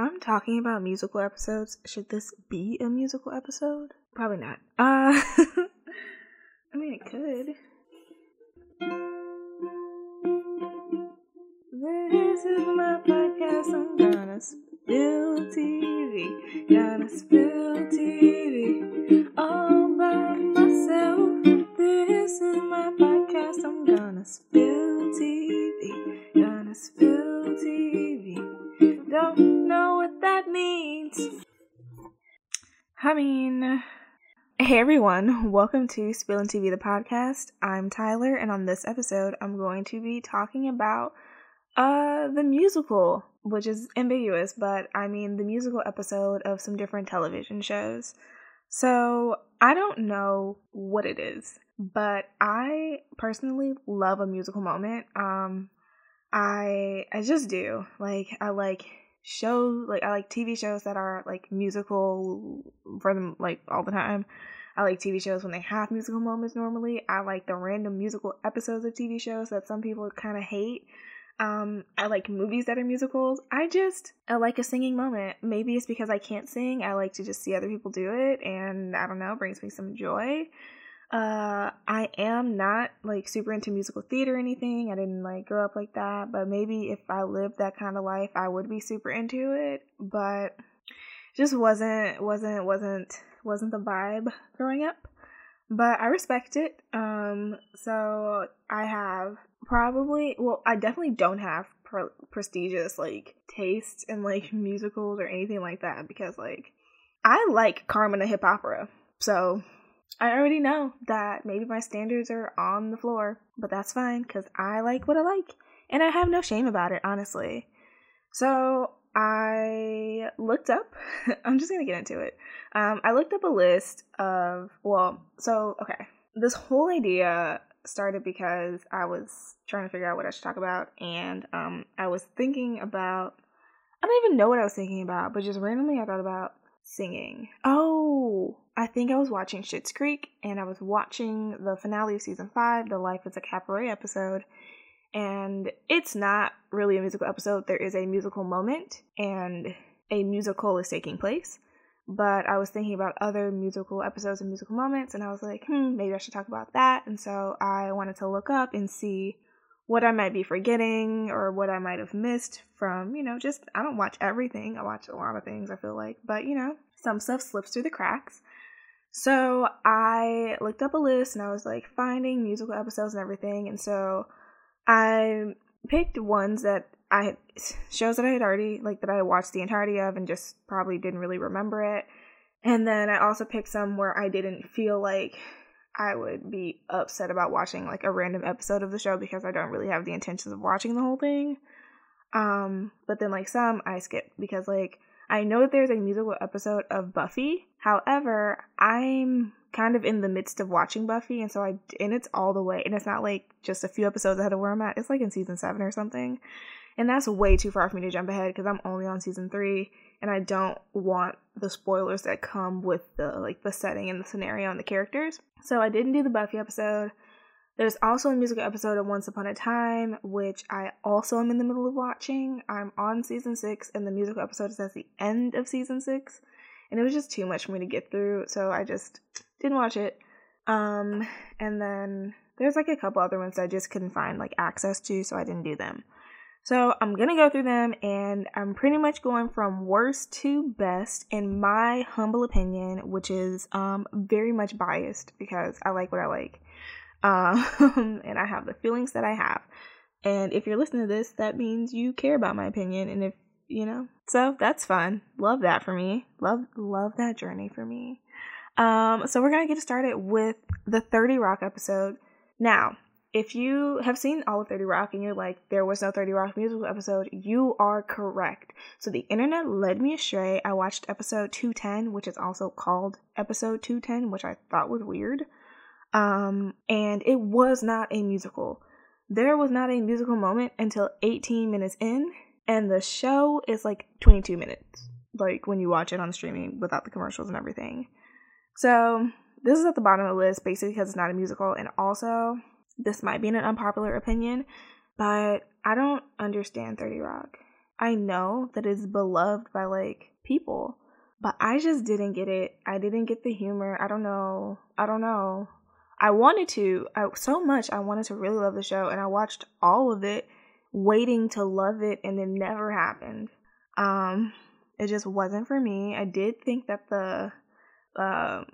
I'm talking about musical episodes, should this be a musical episode? Probably not. Uh I mean it could. This is my podcast, I'm gonna spill TV. Gonna spill TV all by myself. This is my podcast, I'm gonna spill TV. Gonna spill TV. Don't I mean, hey everyone, welcome to Spillin' TV, the podcast. I'm Tyler, and on this episode, I'm going to be talking about uh the musical, which is ambiguous, but I mean the musical episode of some different television shows. So I don't know what it is, but I personally love a musical moment. Um, I I just do. Like I like shows like I like TV shows that are like musical for them like all the time. I like TV shows when they have musical moments normally. I like the random musical episodes of TV shows that some people kind of hate. Um, I like movies that are musicals. I just I like a singing moment. Maybe it's because I can't sing. I like to just see other people do it and I don't know, brings me some joy. Uh, I am not like super into musical theater or anything. I didn't like grow up like that, but maybe if I lived that kind of life, I would be super into it. But just wasn't wasn't wasn't wasn't the vibe growing up. But I respect it. Um, so I have probably well, I definitely don't have pre- prestigious like taste in like musicals or anything like that because like I like Carmen a hip hopera. So I already know that maybe my standards are on the floor, but that's fine because I like what I like. And I have no shame about it, honestly. So I looked up, I'm just gonna get into it. Um, I looked up a list of, well, so, okay. This whole idea started because I was trying to figure out what I should talk about, and um, I was thinking about, I don't even know what I was thinking about, but just randomly I thought about singing. Oh, I think I was watching Schitt's Creek and I was watching the finale of season five, the Life is a Cabaret episode. And it's not really a musical episode, there is a musical moment and a musical is taking place. But I was thinking about other musical episodes and musical moments, and I was like, hmm, maybe I should talk about that. And so I wanted to look up and see what I might be forgetting or what I might have missed from, you know, just I don't watch everything. I watch a lot of things, I feel like, but you know, some stuff slips through the cracks. So I looked up a list and I was like finding musical episodes and everything. And so I picked ones that I shows that I had already like that I watched the entirety of and just probably didn't really remember it. And then I also picked some where I didn't feel like I would be upset about watching like a random episode of the show because I don't really have the intentions of watching the whole thing. Um, but then like some I skip because like I know that there's a musical episode of Buffy. However, I'm kind of in the midst of watching Buffy, and so I and it's all the way, and it's not like just a few episodes ahead of where I'm at. It's like in season seven or something, and that's way too far for me to jump ahead because I'm only on season three, and I don't want the spoilers that come with the like the setting and the scenario and the characters. So I didn't do the Buffy episode. There's also a musical episode of Once Upon a Time, which I also am in the middle of watching. I'm on season six, and the musical episode is at the end of season six. And it was just too much for me to get through, so I just didn't watch it. Um, and then there's like a couple other ones I just couldn't find like access to, so I didn't do them. So I'm gonna go through them, and I'm pretty much going from worst to best in my humble opinion, which is um very much biased because I like what I like um, and I have the feelings that I have. And if you're listening to this, that means you care about my opinion. And if you know, so that's fun. Love that for me. Love love that journey for me. Um, so we're gonna get started with the 30 Rock episode. Now, if you have seen all of 30 Rock and you're like, there was no 30 Rock musical episode, you are correct. So the internet led me astray. I watched episode 210, which is also called episode 210, which I thought was weird. Um, and it was not a musical. There was not a musical moment until 18 minutes in, and the show is like 22 minutes, like when you watch it on streaming without the commercials and everything. So, this is at the bottom of the list basically because it's not a musical, and also, this might be an unpopular opinion, but I don't understand 30 Rock. I know that it's beloved by like people, but I just didn't get it. I didn't get the humor. I don't know. I don't know. I wanted to I, so much. I wanted to really love the show, and I watched all of it, waiting to love it, and it never happened. Um, it just wasn't for me. I did think that the, uh,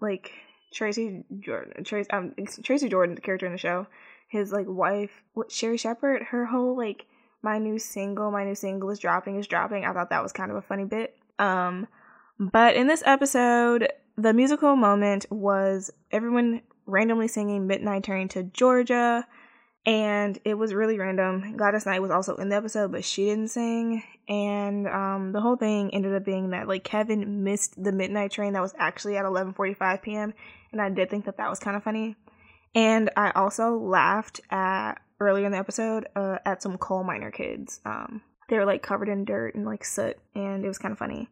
like Tracy Jordan, Tracy, um, Tracy Jordan, the character in the show, his like wife, what Sherri Shepherd, her whole like my new single, my new single is dropping, is dropping. I thought that was kind of a funny bit. Um, but in this episode, the musical moment was everyone randomly singing Midnight Train to Georgia, and it was really random. Gladys Knight was also in the episode, but she didn't sing, and um, the whole thing ended up being that like Kevin missed the Midnight Train that was actually at 11:45 p.m., and I did think that that was kind of funny. And I also laughed at earlier in the episode uh, at some coal miner kids. Um, they were like covered in dirt and like soot, and it was kind of funny.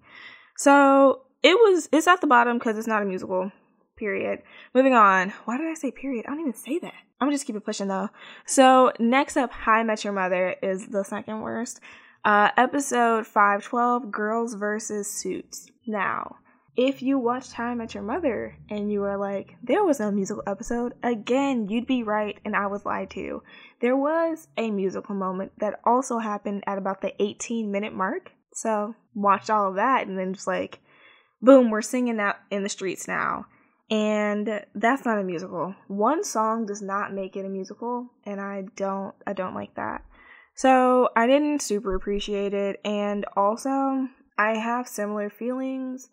So it was. It's at the bottom because it's not a musical. Period. Moving on. Why did I say period? I don't even say that. I'm gonna just keep it pushing though. So next up, How I Met Your Mother is the second worst. Uh, episode 512 Girls versus Suits. Now, if you watched How I Met Your Mother and you were like, there was no musical episode, again, you'd be right and I was lied to. There was a musical moment that also happened at about the 18 minute mark. So, watched all of that and then just like, boom, we're singing that in the streets now. And that's not a musical. One song does not make it a musical, and I don't I don't like that. So, I didn't super appreciate it and also I have similar feelings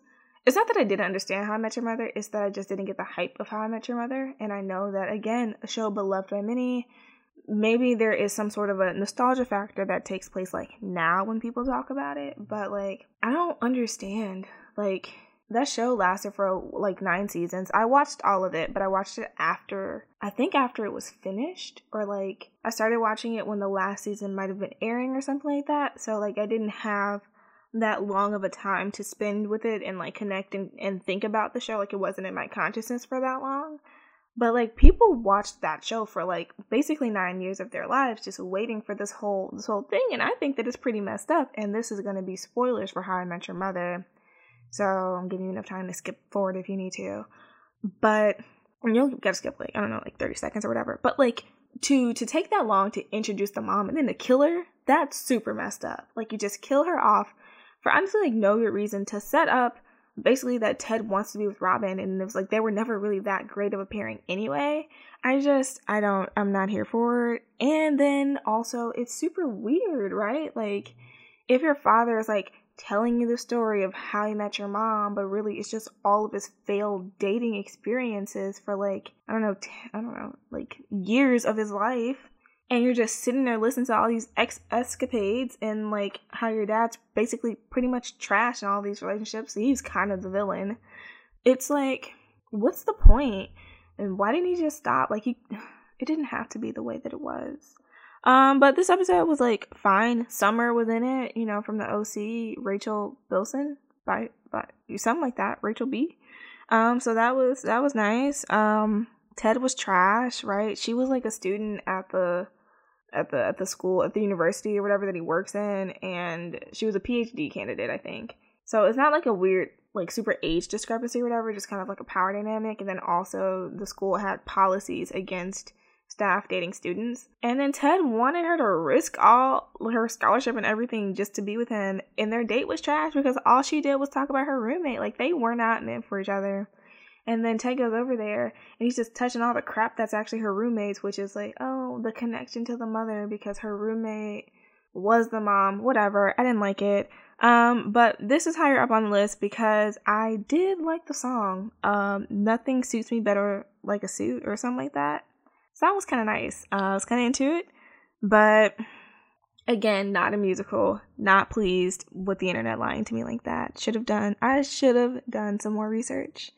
it's not that I didn't understand How I Met Your Mother, it's that I just didn't get the hype of How I Met Your Mother. And I know that, again, a show beloved by many, maybe there is some sort of a nostalgia factor that takes place like now when people talk about it. But like, I don't understand. Like, that show lasted for like nine seasons. I watched all of it, but I watched it after, I think after it was finished, or like I started watching it when the last season might have been airing or something like that. So, like, I didn't have that long of a time to spend with it and like connect and, and think about the show. Like it wasn't in my consciousness for that long. But like people watched that show for like basically nine years of their lives just waiting for this whole this whole thing. And i think that it's pretty messed up. And this is to be spoilers for how i met your mother. So i'm giving you enough time to skip forward if you need to. But you'll get to skip like i don't know like 30 seconds or whatever. But like to to take that long to introduce the mom and then to kill her that's super messed up. Like you just kill her off for honestly like no good reason to set up basically that Ted wants to be with Robin and it was like they were never really that great of a pairing anyway. I just I don't I'm not here for it. And then also it's super weird, right? Like if your father is like telling you the story of how he met your mom, but really it's just all of his failed dating experiences for like I don't know, t- I don't know, like years of his life and you're just sitting there listening to all these ex escapades and like how your dad's basically pretty much trash in all these relationships. He's kind of the villain. It's like, what's the point? And why didn't he just stop? Like he, it didn't have to be the way that it was. Um, but this episode was like fine. Summer was in it, you know, from the OC, Rachel Bilson, by by you something like that, Rachel B. Um, so that was that was nice. Um, Ted was trash, right? She was like a student at the at the at the school at the university or whatever that he works in and she was a PhD candidate I think. So it's not like a weird like super age discrepancy or whatever, just kind of like a power dynamic and then also the school had policies against staff dating students. And then Ted wanted her to risk all her scholarship and everything just to be with him and their date was trash because all she did was talk about her roommate. Like they were not meant for each other. And then Ted goes over there and he's just touching all the crap that's actually her roommate's, which is like, oh, the connection to the mother because her roommate was the mom, whatever. I didn't like it. Um, but this is higher up on the list because I did like the song. Um, nothing suits me better like a suit or something like that. So that was kind of nice. Uh, I was kind of into it, but again, not a musical. Not pleased with the internet lying to me like that. Should have done. I should have done some more research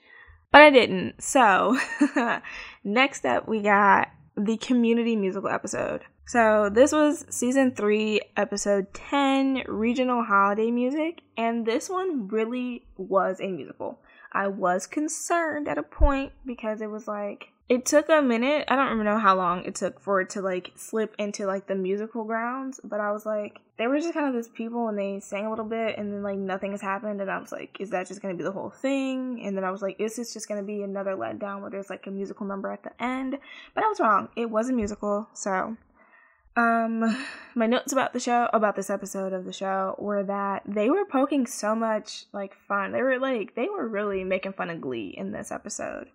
but I didn't. So, next up, we got the community musical episode. So, this was season 3, episode 10, regional holiday music, and this one really was a musical. I was concerned at a point because it was like it took a minute. I don't even know how long it took for it to like slip into like the musical grounds, but I was like, they were just kind of this people and they sang a little bit and then like nothing has happened. And I was like, is that just going to be the whole thing? And then I was like, is this just going to be another letdown where there's like a musical number at the end? But I was wrong. It was a musical. So, um, my notes about the show, about this episode of the show were that they were poking so much like fun. They were like, they were really making fun of Glee in this episode.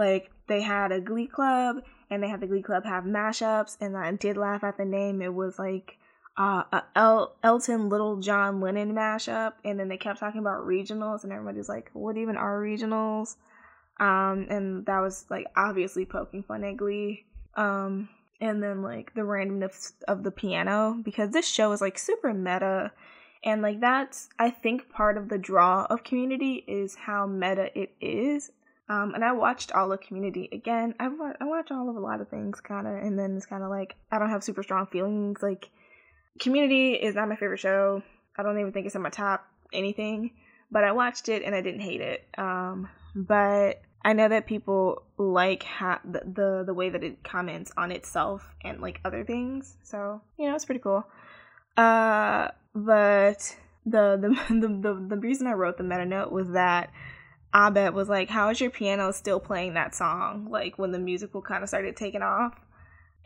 Like they had a glee club and they had the glee club have mashups and i did laugh at the name. It was like uh, a El- elton little john lennon mashup and then they kept talking about regionals and everybody's like what even are regionals? Um and that was like obviously poking fun at glee. Um and then like the randomness of the piano because this show is like super meta and like that's i think part of the draw of community is how meta it is um, and I watched all of Community again. I wa- I watch all of a lot of things, kind of, and then it's kind of like I don't have super strong feelings. Like Community is not my favorite show. I don't even think it's in my top anything. But I watched it and I didn't hate it. Um, but I know that people like ha- the, the the way that it comments on itself and like other things. So you know, it's pretty cool. Uh, but the the the the, the reason I wrote the meta note was that Abed was like, How is your piano still playing that song? Like when the musical kind of started taking off.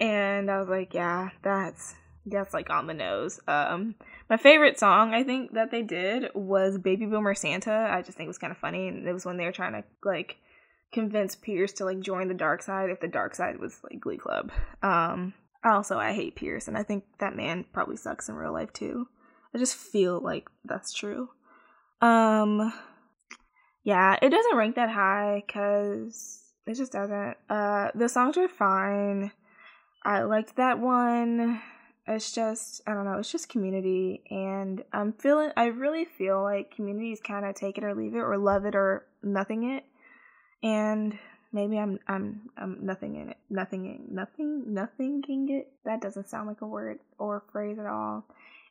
And I was like, Yeah, that's that's like on the nose. Um my favorite song I think that they did was Baby Boomer Santa. I just think it was kind of funny and it was when they were trying to like convince Pierce to like join the dark side if the dark side was like Glee Club. Um also I hate Pierce and I think that man probably sucks in real life too. I just feel like that's true. Um yeah, it doesn't rank that high because it just doesn't. Uh, the songs are fine. I liked that one. It's just I don't know. It's just community, and I'm feeling. I really feel like community is kind of take it or leave it, or love it or nothing it. And maybe I'm I'm I'm nothing in it, nothing in nothing nothing can get. That doesn't sound like a word or a phrase at all.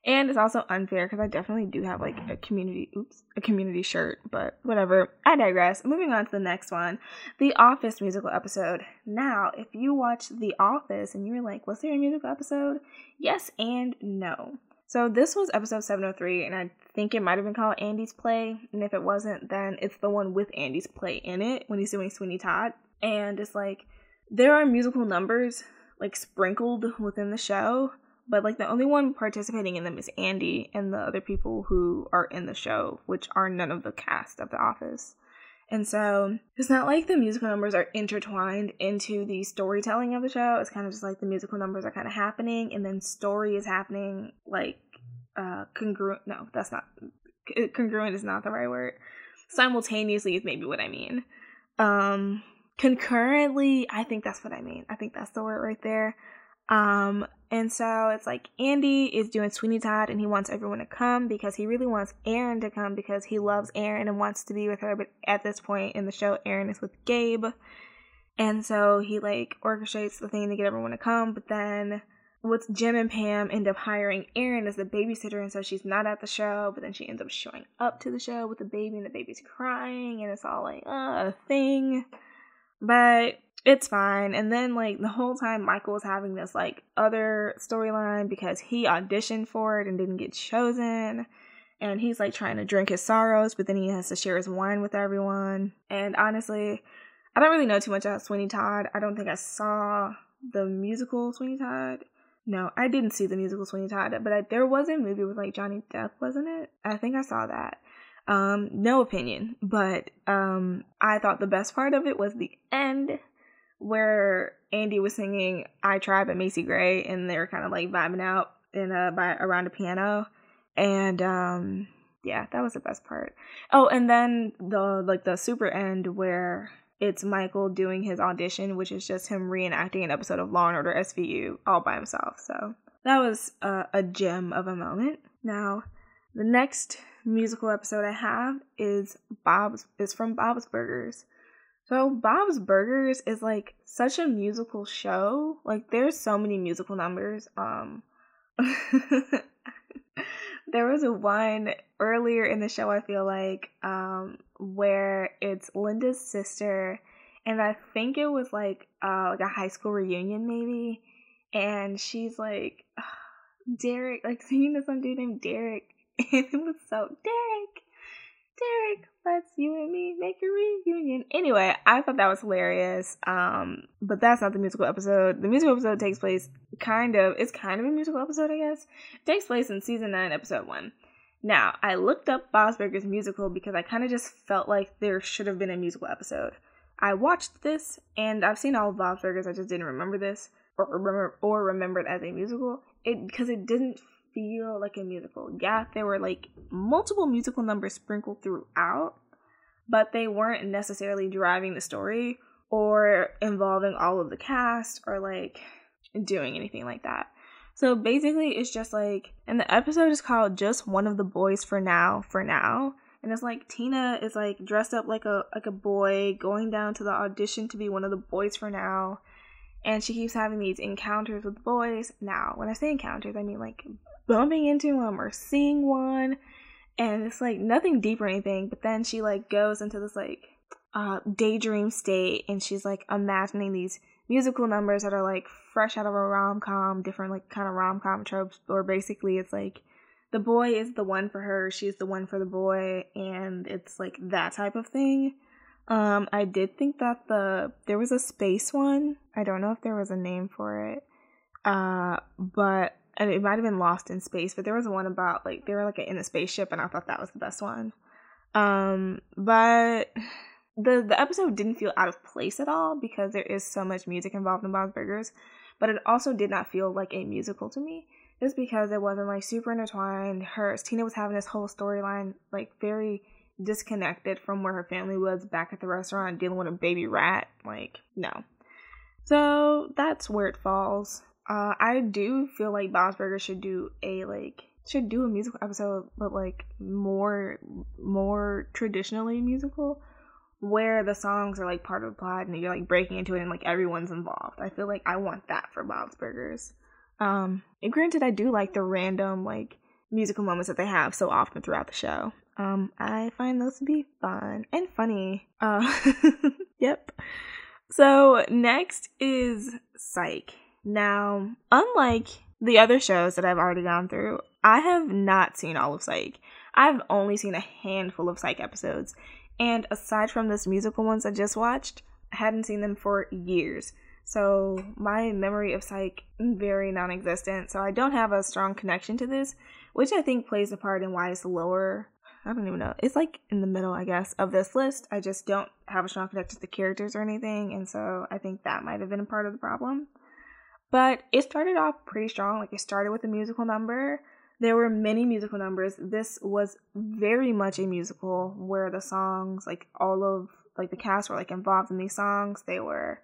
And it's also unfair because I definitely do have like a community, oops, a community shirt, but whatever. I digress. Moving on to the next one The Office musical episode. Now, if you watch The Office and you're like, was there a musical episode? Yes and no. So this was episode 703, and I think it might have been called Andy's Play. And if it wasn't, then it's the one with Andy's Play in it when he's doing Sweeney Todd. And it's like, there are musical numbers like sprinkled within the show but like the only one participating in them is Andy and the other people who are in the show, which are none of the cast of The Office. And so it's not like the musical numbers are intertwined into the storytelling of the show. It's kind of just like the musical numbers are kind of happening and then story is happening like uh congruent. No, that's not congruent is not the right word. Simultaneously is maybe what I mean. Um concurrently, I think that's what I mean. I think that's the word right there. Um, and so it's like Andy is doing Sweeney Todd and he wants everyone to come because he really wants Erin to come because he loves Erin and wants to be with her. But at this point in the show, Erin is with Gabe. And so he like orchestrates the thing to get everyone to come. But then with Jim and Pam end up hiring Erin as the babysitter. And so she's not at the show, but then she ends up showing up to the show with the baby and the baby's crying. And it's all like uh, a thing. But it's fine. And then like the whole time Michael was having this like other storyline because he auditioned for it and didn't get chosen. And he's like trying to drink his sorrows, but then he has to share his wine with everyone. And honestly, I don't really know too much about Sweeney Todd. I don't think I saw the musical Sweeney Todd. No, I didn't see the musical Sweeney Todd, but I, there was a movie with like Johnny Depp, wasn't it? I think I saw that. Um, no opinion, but um, I thought the best part of it was the end where Andy was singing "I Try" by Macy Gray, and they were kind of like vibing out in a by around a piano, and um, yeah, that was the best part. Oh, and then the like the super end where it's Michael doing his audition, which is just him reenacting an episode of Law and Order SVU all by himself. So that was uh, a gem of a moment. Now, the next musical episode I have is Bob's is from Bob's Burgers. So Bob's Burgers is like such a musical show. Like there's so many musical numbers. Um there was a one earlier in the show I feel like um where it's Linda's sister and I think it was like uh like a high school reunion maybe, and she's like Derek like singing to some dude named Derek, and it was so Derek, Derek, let's you and me make a reunion. Anyway, I thought that was hilarious. Um, but that's not the musical episode. The musical episode takes place kind of it's kind of a musical episode, I guess. It takes place in season nine, episode one. Now, I looked up Bob's Burgers musical because I kind of just felt like there should have been a musical episode. I watched this and I've seen all of Bob's Burgers, I just didn't remember this or remember or remember it as a musical. It because it didn't feel like a musical. Yeah, there were like multiple musical numbers sprinkled throughout, but they weren't necessarily driving the story or involving all of the cast or like doing anything like that. So basically, it's just like, and the episode is called "Just One of the Boys for Now." For now, and it's like Tina is like dressed up like a like a boy, going down to the audition to be one of the boys for now, and she keeps having these encounters with boys. Now, when I say encounters, I mean like bumping into them or seeing one, and it's like nothing deep or anything. But then she like goes into this like uh, daydream state, and she's like imagining these musical numbers that are like fresh out of a rom com, different like kind of rom com tropes, or basically it's like the boy is the one for her, she's the one for the boy, and it's like that type of thing. Um, I did think that the there was a space one. I don't know if there was a name for it. Uh, but and it might have been Lost in Space, but there was one about like they were like in a spaceship, and I thought that was the best one. Um, but the the episode didn't feel out of place at all because there is so much music involved in Bob's Burgers, but it also did not feel like a musical to me. Just because it wasn't like super intertwined. Her Tina was having this whole storyline like very disconnected from where her family was back at the restaurant dealing with a baby rat. Like, no. So that's where it falls. Uh, I do feel like Bob's Burgers should do a like should do a musical episode, but like more more traditionally musical where the songs are like part of the plot and you're like breaking into it and like everyone's involved. I feel like I want that for Bob's Burgers. Um, and granted, I do like the random like musical moments that they have so often throughout the show. Um, I find those to be fun and funny. Uh, yep. So next is Psych. Now, unlike the other shows that I've already gone through, I have not seen all of Psych. I've only seen a handful of Psych episodes, and aside from this musical ones I just watched, I hadn't seen them for years. So my memory of Psych very non-existent. So I don't have a strong connection to this, which I think plays a part in why it's lower. I don't even know. It's like in the middle, I guess, of this list. I just don't have a strong connection to the characters or anything, and so I think that might have been a part of the problem. But it started off pretty strong. Like it started with a musical number there were many musical numbers. This was very much a musical where the songs, like all of like the cast were like involved in these songs. They were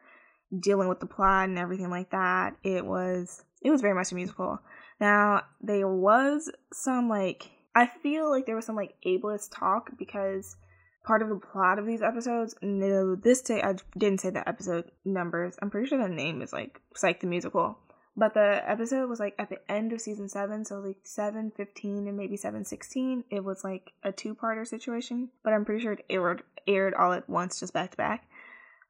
dealing with the plot and everything like that. It was it was very much a musical. Now there was some like I feel like there was some like ableist talk because part of the plot of these episodes. No, this day I didn't say the episode numbers. I'm pretty sure the name is like Psych the Musical. But the episode was like at the end of season seven, so like seven fifteen and maybe seven sixteen. It was like a two parter situation, but I'm pretty sure it aired aired all at once, just back to back.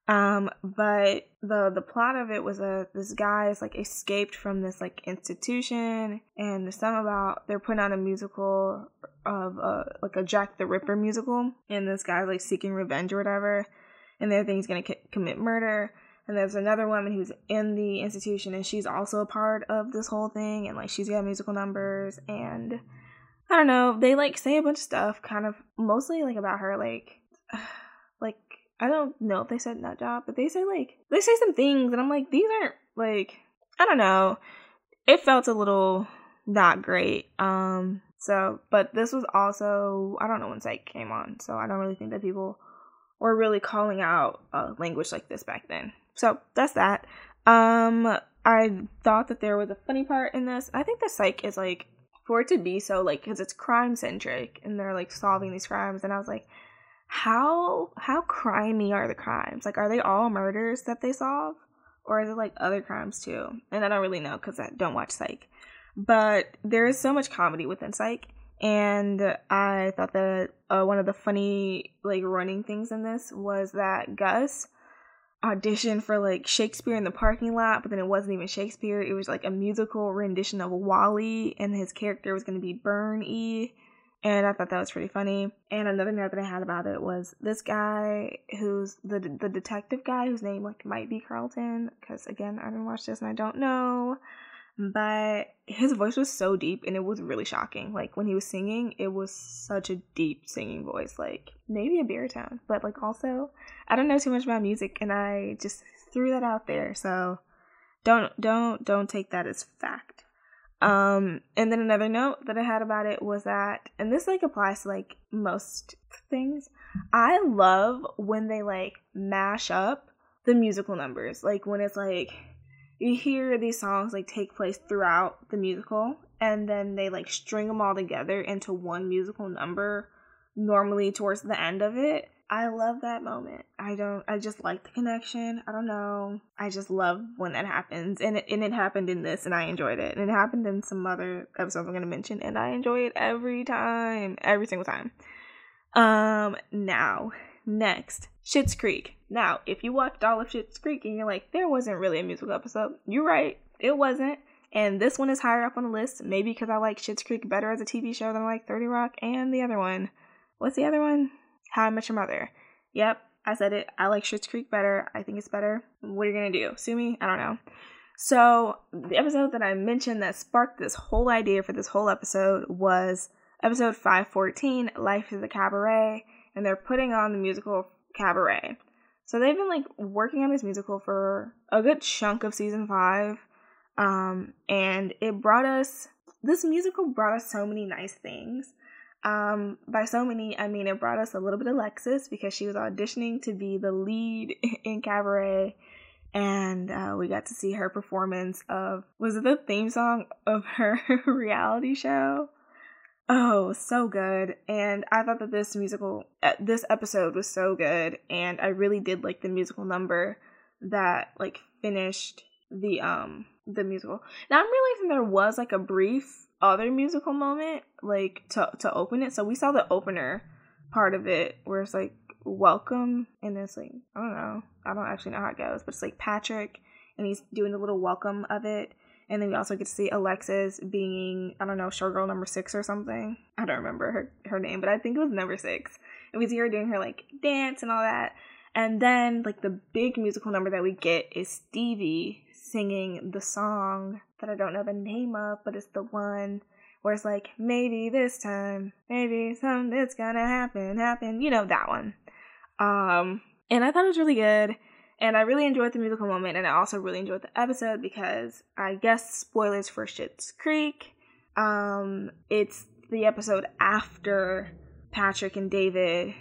Um, but the the plot of it was a this guy is like escaped from this like institution, and there's some about they're putting on a musical of a, like a Jack the Ripper musical, and this guy's like seeking revenge or whatever, and they think he's gonna commit murder and there's another woman who's in the institution and she's also a part of this whole thing and like she's got musical numbers and I don't know, they like say a bunch of stuff kind of mostly like about her like like I don't know if they said nut job, but they say like they say some things and I'm like these aren't like I don't know. It felt a little not great. Um so but this was also I don't know when Psych came on, so I don't really think that people were really calling out a language like this back then. So that's that. Um, I thought that there was a funny part in this. I think the psych is like for it to be so like because it's crime centric and they're like solving these crimes, and I was like, how how crimey are the crimes? Like, are they all murders that they solve, or is it like other crimes too? And I don't really know because I don't watch Psych. But there is so much comedy within Psych, and I thought that uh, one of the funny like running things in this was that Gus audition for like Shakespeare in the parking lot, but then it wasn't even Shakespeare. It was like a musical rendition of WALL-E, and his character was going to be Burn-E. And I thought that was pretty funny. And another note that I had about it was this guy who's the the detective guy whose name like might be Carlton, because again I didn't watch this and I don't know but his voice was so deep and it was really shocking. Like when he was singing, it was such a deep singing voice, like maybe a baritone, but like also I don't know too much about music and I just threw that out there. So don't don't don't take that as fact. Um and then another note that I had about it was that and this like applies to like most things. I love when they like mash up the musical numbers. Like when it's like you hear these songs like take place throughout the musical and then they like string them all together into one musical number normally towards the end of it. I love that moment. I don't i just like the connection. I don't know. I just love when that happens and it, and it happened in this and i enjoyed it. And it happened in some other episodes i'm going to mention and i enjoy it every time every single time. Um now next Schitt's Creek. Now, if you watched all of Schitt's Creek and you're like, there wasn't really a musical episode, you're right, it wasn't. And this one is higher up on the list, maybe because I like Schitt's Creek better as a TV show than I like 30 Rock and the other one. What's the other one? How I Met Your Mother. Yep, I said it. I like Schitt's Creek better. I think it's better. What are you gonna do? Sue me? I don't know. So, the episode that I mentioned that sparked this whole idea for this whole episode was episode 514, Life is a Cabaret, and they're putting on the musical Cabaret. So they've been like working on this musical for a good chunk of season five. Um, and it brought us this musical brought us so many nice things. Um, by so many, I mean it brought us a little bit of Alexis because she was auditioning to be the lead in Cabaret, and uh, we got to see her performance of was it the theme song of her reality show? Oh, so good. And I thought that this musical, uh, this episode was so good. And I really did like the musical number that like finished the, um, the musical. Now I'm realizing there was like a brief other musical moment, like to, to open it. So we saw the opener part of it where it's like welcome and it's like, I don't know. I don't actually know how it goes, but it's like Patrick and he's doing the little welcome of it and then we also get to see Alexis being, I don't know, showgirl number six or something. I don't remember her, her name, but I think it was number six. And we see her doing her like dance and all that. And then like the big musical number that we get is Stevie singing the song that I don't know the name of, but it's the one where it's like, maybe this time, maybe something's gonna happen, happen, you know, that one. Um, and I thought it was really good. And I really enjoyed the musical moment, and I also really enjoyed the episode because I guess spoilers for Schitt's Creek. Um, it's the episode after Patrick and David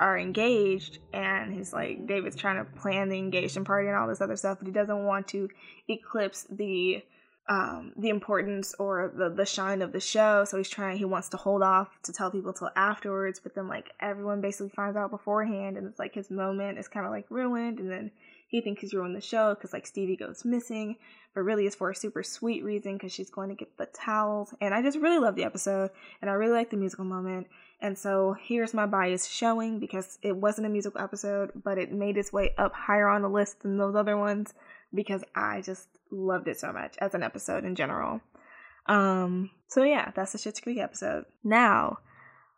are engaged, and he's like, David's trying to plan the engagement party and all this other stuff, but he doesn't want to eclipse the um, the importance or the the shine of the show. So he's trying. He wants to hold off to tell people till afterwards. But then like everyone basically finds out beforehand, and it's like his moment is kind of like ruined. And then he thinks he's ruined the show because like Stevie goes missing, but really it's for a super sweet reason because she's going to get the towels. And I just really love the episode, and I really like the musical moment. And so here's my bias showing because it wasn't a musical episode, but it made its way up higher on the list than those other ones because I just loved it so much as an episode in general. Um, so yeah, that's the Schitt's Creek episode. Now,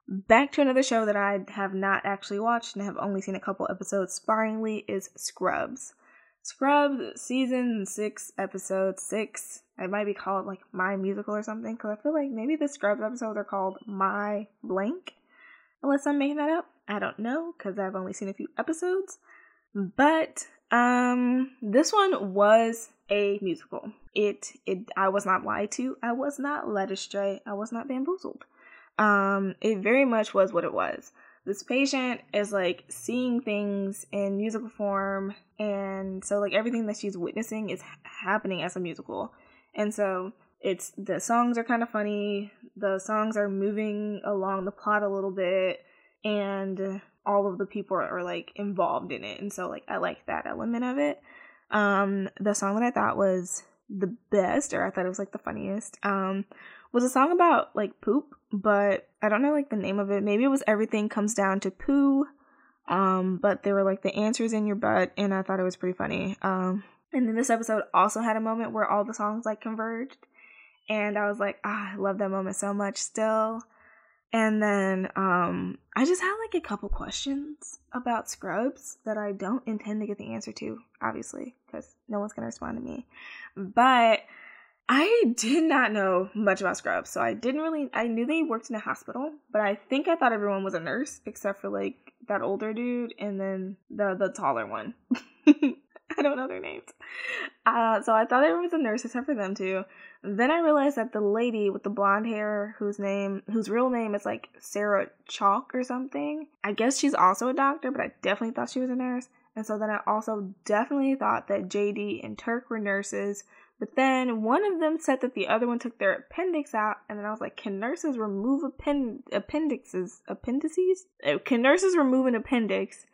back to another show that I have not actually watched and have only seen a couple episodes sparingly is Scrubs. Scrubs season six, episode six. It might be called like My Musical or something because I feel like maybe the Scrubs episodes are called My Blank. Unless I'm making that up. I don't know because I've only seen a few episodes. But um, this one was a musical. It it I was not lied to. I was not led astray. I was not bamboozled. Um, it very much was what it was. This patient is like seeing things in musical form, and so like everything that she's witnessing is happening as a musical. And so it's the songs are kind of funny. The songs are moving along the plot a little bit, and all of the people are, like involved in it and so like i like that element of it um the song that i thought was the best or i thought it was like the funniest um was a song about like poop but i don't know like the name of it maybe it was everything comes down to poo Um, but they were like the answers in your butt, and I thought it was pretty funny. Um, and then this episode also had a moment where all the songs like converged, and I was like, ah, I love that moment so much still. And then um, I just had like a couple questions about Scrubs that I don't intend to get the answer to, obviously, because no one's gonna respond to me. But I did not know much about Scrubs, so I didn't really. I knew they worked in a hospital, but I think I thought everyone was a nurse except for like that older dude and then the the taller one. I don't know their names. Uh, so I thought everyone was a nurse except for them two. Then I realized that the lady with the blonde hair, whose name, whose real name is like Sarah Chalke or something. I guess she's also a doctor, but I definitely thought she was a nurse. And so then I also definitely thought that JD and Turk were nurses but then one of them said that the other one took their appendix out, and then I was like, "Can nurses remove append- appendixes? Appendices? Uh, can nurses remove an appendix?"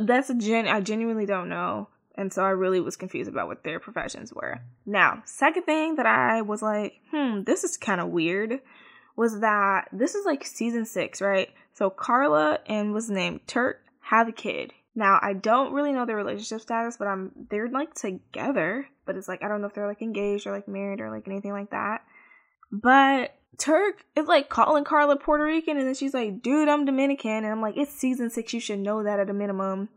That's a gen. I genuinely don't know, and so I really was confused about what their professions were. Now, second thing that I was like, "Hmm, this is kind of weird," was that this is like season six, right? So Carla and was named Turk have a kid. Now I don't really know their relationship status, but I'm they're like together but it's like I don't know if they're like engaged or like married or like anything like that. But Turk is like calling Carla Puerto Rican, and then she's like, "Dude, I'm Dominican," and I'm like, "It's season six. You should know that at a minimum."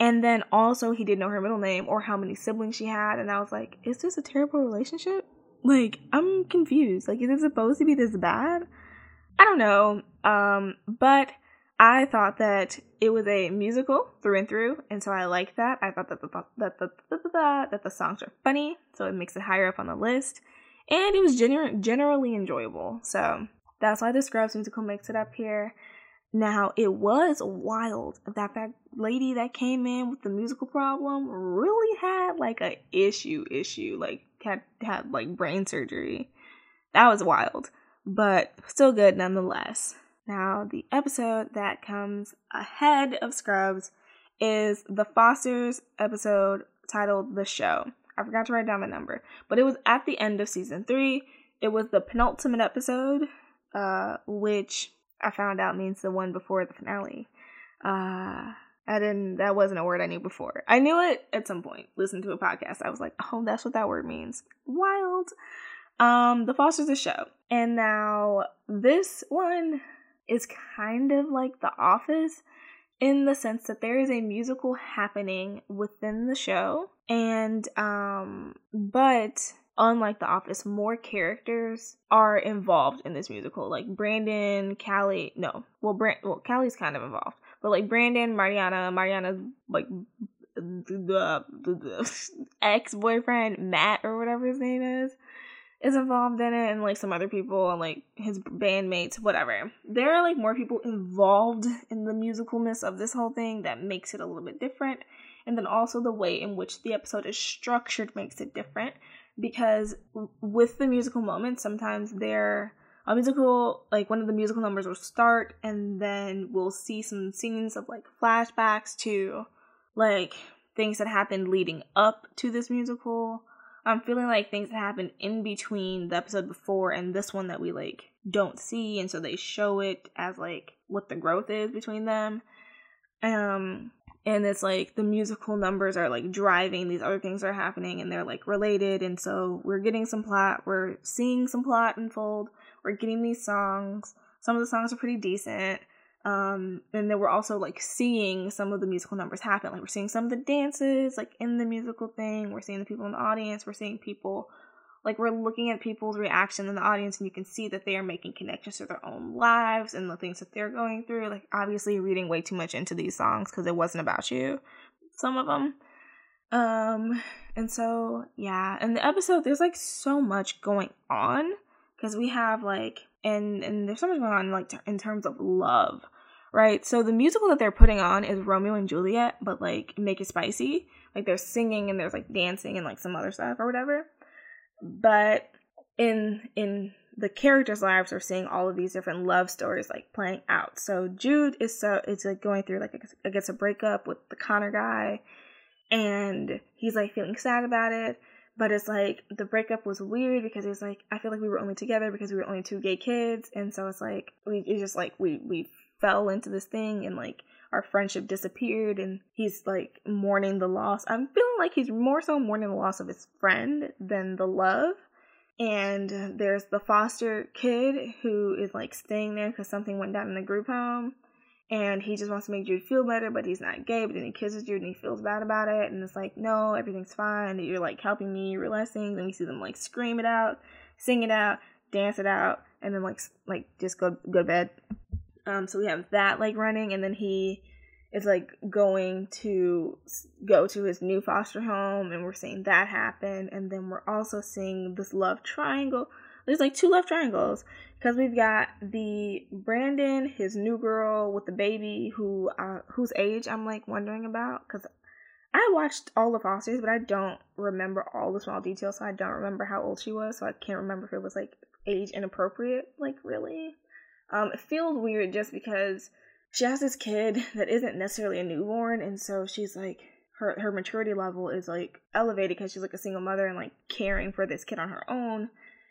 And then also he didn't know her middle name or how many siblings she had, and I was like, "Is this a terrible relationship?" Like I'm confused. Like, is it supposed to be this bad? I don't know. Um, but I thought that it was a musical through and through, and so I liked that. I thought that the that the, that, that the songs are funny, so it makes it higher up on the list, and it was gener- generally enjoyable. So that's why the Scrubs musical makes it up here. Now it was wild that that lady that came in with the musical problem really had like a issue issue, like had had like brain surgery. That was wild, but still good nonetheless. Now, the episode that comes ahead of Scrubs is the Fosters episode titled The Show. I forgot to write down the number, but it was at the end of season three. It was the penultimate episode, uh, which I found out means the one before the finale. Uh, I didn't, that wasn't a word I knew before. I knew it at some point, listened to a podcast. I was like, oh, that's what that word means. Wild. Um, The Fosters, a show. And now this one, is kind of like The Office in the sense that there is a musical happening within the show and um but unlike the office more characters are involved in this musical like brandon callie no well brand well callie's kind of involved but like brandon mariana mariana's like the, the, the ex-boyfriend matt or whatever his name is is involved in it and like some other people and like his bandmates, whatever. There are like more people involved in the musicalness of this whole thing that makes it a little bit different. And then also the way in which the episode is structured makes it different because with the musical moments, sometimes they're a musical like one of the musical numbers will start and then we'll see some scenes of like flashbacks to like things that happened leading up to this musical I'm feeling like things that happened in between the episode before and this one that we like don't see, and so they show it as like what the growth is between them. Um, and it's like the musical numbers are like driving these other things are happening and they're like related, and so we're getting some plot, we're seeing some plot unfold, we're getting these songs. Some of the songs are pretty decent. Um, and then we're also like seeing some of the musical numbers happen. Like we're seeing some of the dances like in the musical thing. We're seeing the people in the audience. We're seeing people like we're looking at people's reaction in the audience and you can see that they are making connections to their own lives and the things that they're going through. Like obviously reading way too much into these songs because it wasn't about you. Some of them. Um, and so yeah, in the episode there's like so much going on because we have like and and there's so much going on like t- in terms of love right so the musical that they're putting on is romeo and juliet but like make it spicy like they're singing and there's like dancing and like some other stuff or whatever but in in the characters lives we're seeing all of these different love stories like playing out. So jude is so it's like going through like a, gets a breakup with the connor guy and he's like feeling sad about it. But it's like the breakup was weird because it's like I feel like we were only together because we were only two gay kids, and so it's like we it's just like we we fell into this thing and like our friendship disappeared and he's like mourning the loss. I'm feeling like he's more so mourning the loss of his friend than the love. And there's the foster kid who is like staying there because something went down in the group home. And he just wants to make Jude feel better, but he's not gay. But then he kisses Jude and he feels bad about it. And it's like, no, everything's fine. You're like helping me, realize things. And we see them like scream it out, sing it out, dance it out, and then like like just go go to bed. Um, so we have that like running, and then he is like going to go to his new foster home, and we're seeing that happen, and then we're also seeing this love triangle. There's like two love triangles because we've got the Brandon, his new girl with the baby, who uh, whose age I'm like wondering about because I watched all the Fosters, but I don't remember all the small details, so I don't remember how old she was, so I can't remember if it was like age inappropriate, like really. Um, it feels weird just because she has this kid that isn't necessarily a newborn, and so she's like her her maturity level is like elevated because she's like a single mother and like caring for this kid on her own.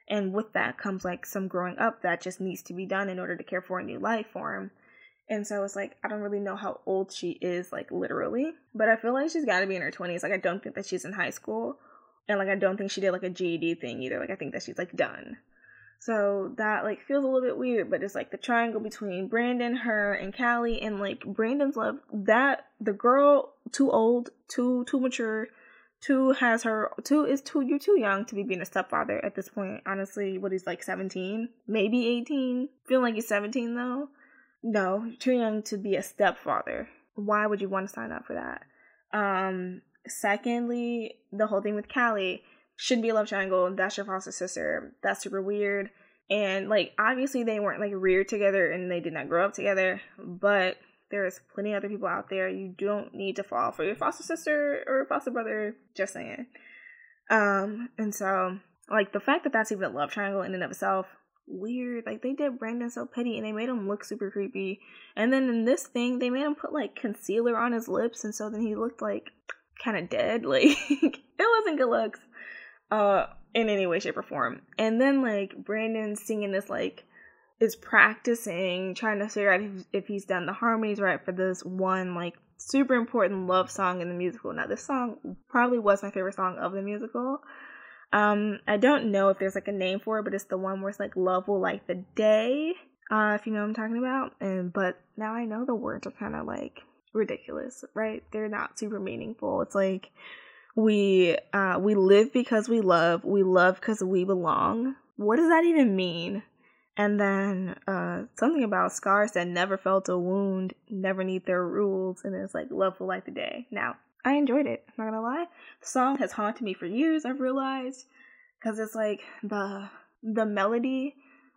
And with that comes like some growing up that just needs to be done in order to care for a new life for him. And so it's like I don't really know how old she is, like literally, but I feel like she's got to be in her twenties. Like I don't think that she's in high school, and like I don't think she did like a GED thing either. Like I think that she's like done. So that like feels a little bit weird, but it's like the triangle between Brandon, her, and Callie, and like Brandon's love. That the girl too old, too too mature, too has her too is too you're too young to be being a stepfather at this point. Honestly, what he's like seventeen, maybe eighteen. Feeling like he's seventeen though. No, too young to be a stepfather. Why would you want to sign up for that? Um, secondly, the whole thing with Callie should be a love triangle. That's your foster sister. That's super weird. And like obviously they weren't like reared together and they did not grow up together, but there's plenty of other people out there. You don't need to fall for your foster sister or foster brother. Just saying. Um, and so like the fact that that's even a love triangle in and of itself, weird. Like they did Brandon so petty and they made him look super creepy. And then in this thing, they made him put like concealer on his lips, and so then he looked like kind of dead. Like it wasn't good looks uh in any way shape or form. And then like brandon singing this like is practicing trying to figure out if, if he's done the harmonies right for this one like super important love song in the musical. Now this song probably was my favorite song of the musical. Um i don't know if there's like a name for it but it's the one where it's like love will light the day uh if you know what i'm talking about. And but now i know the words are kind of like ridiculous right? They're not super meaningful. It's like we uh we live because we love we love because we belong. What does that even mean? And then uh something about scars that never felt a wound never need their rules and it's like love will light the day now i enjoyed it i'm not gonna lie. The song has haunted me for years i've realized because it's like the the melody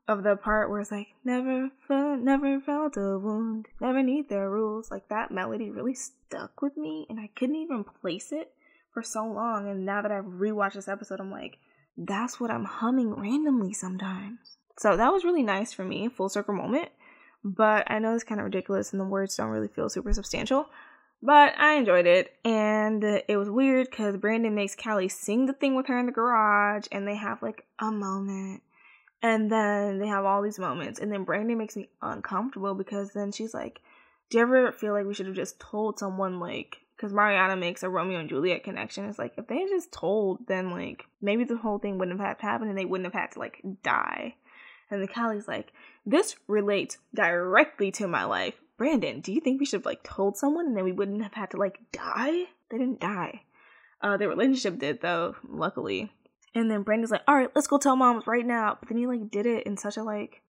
of the part where it's like never felt never felt a wound never need their rules like that melody really stuck with me and i couldn't even place it for so long. And now that I've rewatched this episode, I'm like, that's what I'm humming randomly sometimes. So that was really nice for me, full circle moment. But I know it's kind of ridiculous and the words don't really feel super substantial. But I enjoyed it. And it was weird because Brandon makes Callie sing the thing with her in the garage and they have like a moment. And then they have all these moments. And then Brandon makes me uncomfortable because then she's like, Do you ever feel like we should have just told someone like because Mariana makes a Romeo and Juliet connection. It's like if they had just told, then like maybe the whole thing wouldn't have had to happen and they wouldn't have had to like die. And the Callie's like, this relates directly to my life. Brandon, do you think we should have like told someone and then we wouldn't have had to like die? They didn't die. Uh, their relationship did though, luckily. And then Brandon's like, all right, let's go tell moms right now. But then he like did it in such a like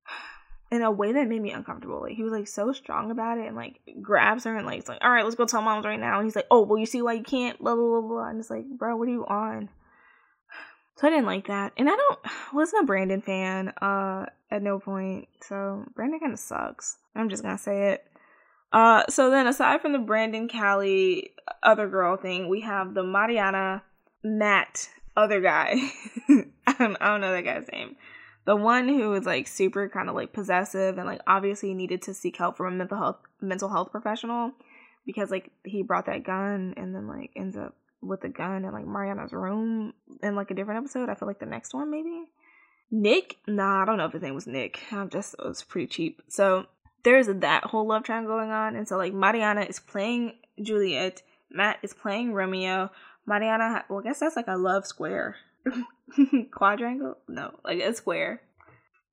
in a way that made me uncomfortable. Like he was like so strong about it and like grabs her and like it's like, all right, let's go tell moms right now. And he's like, oh, well, you see why you can't, blah blah blah blah. And it's like, bro, what are you on? So I didn't like that, and I don't wasn't a Brandon fan uh at no point. So Brandon kind of sucks. I'm just gonna say it. Uh, so then aside from the Brandon Callie other girl thing, we have the Mariana Matt other guy. I don't I don't know that guy's name the one who was like super kind of like possessive and like obviously needed to seek help from a mental health mental health professional because like he brought that gun and then like ends up with the gun in like Mariana's room in like a different episode. I feel like the next one maybe. Nick, nah, I don't know if his name was Nick. I'm just it was pretty cheap. So there's that whole love triangle going on. And so like Mariana is playing Juliet, Matt is playing Romeo. Mariana, well, I guess that's like a love square. Quadrangle? No, like a square.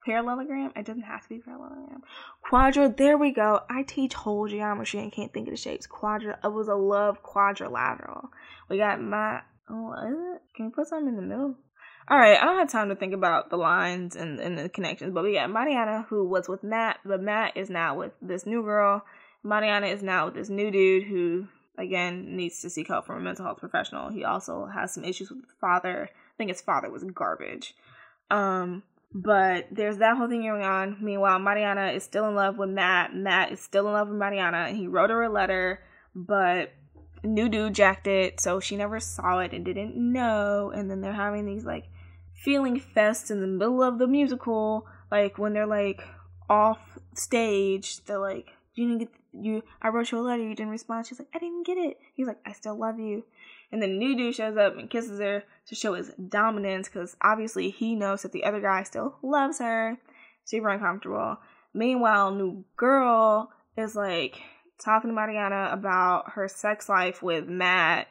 Parallelogram? It doesn't have to be parallelogram. Quadra, there we go. I teach whole geometry and can't think of the shapes. Quadra, it was a love quadrilateral. We got my, oh, is it? Can we put something in the middle? All right, I don't have time to think about the lines and, and the connections, but we got Mariana, who was with Matt, but Matt is now with this new girl. Mariana is now with this new dude who, again, needs to seek help from a mental health professional. He also has some issues with his father. Think his father was garbage. Um, but there's that whole thing going on. Meanwhile, Mariana is still in love with Matt. Matt is still in love with Mariana, and he wrote her a letter, but new dude jacked it, so she never saw it and didn't know. And then they're having these like feeling fest in the middle of the musical, like when they're like off stage, they're like, "You didn't get you. I wrote you a letter. You didn't respond." She's like, "I didn't get it." He's like, "I still love you." And then new dude shows up and kisses her to show his dominance, because obviously he knows that the other guy still loves her. Super uncomfortable. Meanwhile, new girl is like talking to Mariana about her sex life with Matt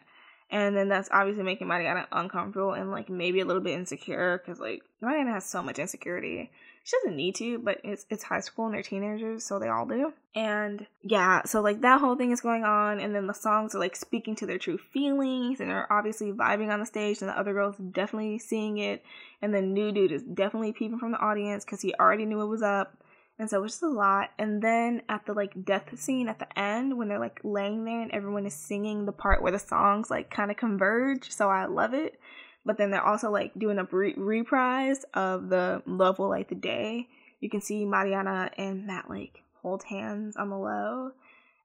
and then that's obviously making Mariana uncomfortable and like maybe a little bit insecure because like Mariana has so much insecurity. She doesn't need to, but it's it's high school and they're teenagers, so they all do. And yeah, so like that whole thing is going on, and then the songs are like speaking to their true feelings, and they're obviously vibing on the stage, and the other girls definitely seeing it, and the new dude is definitely peeping from the audience because he already knew it was up and so it's just a lot. And then at the like death scene at the end, when they're like laying there and everyone is singing the part where the songs like kind of converge, so I love it. But then they're also like doing a re- reprise of the Love Will Light the Day. You can see Mariana and Matt like hold hands on the low,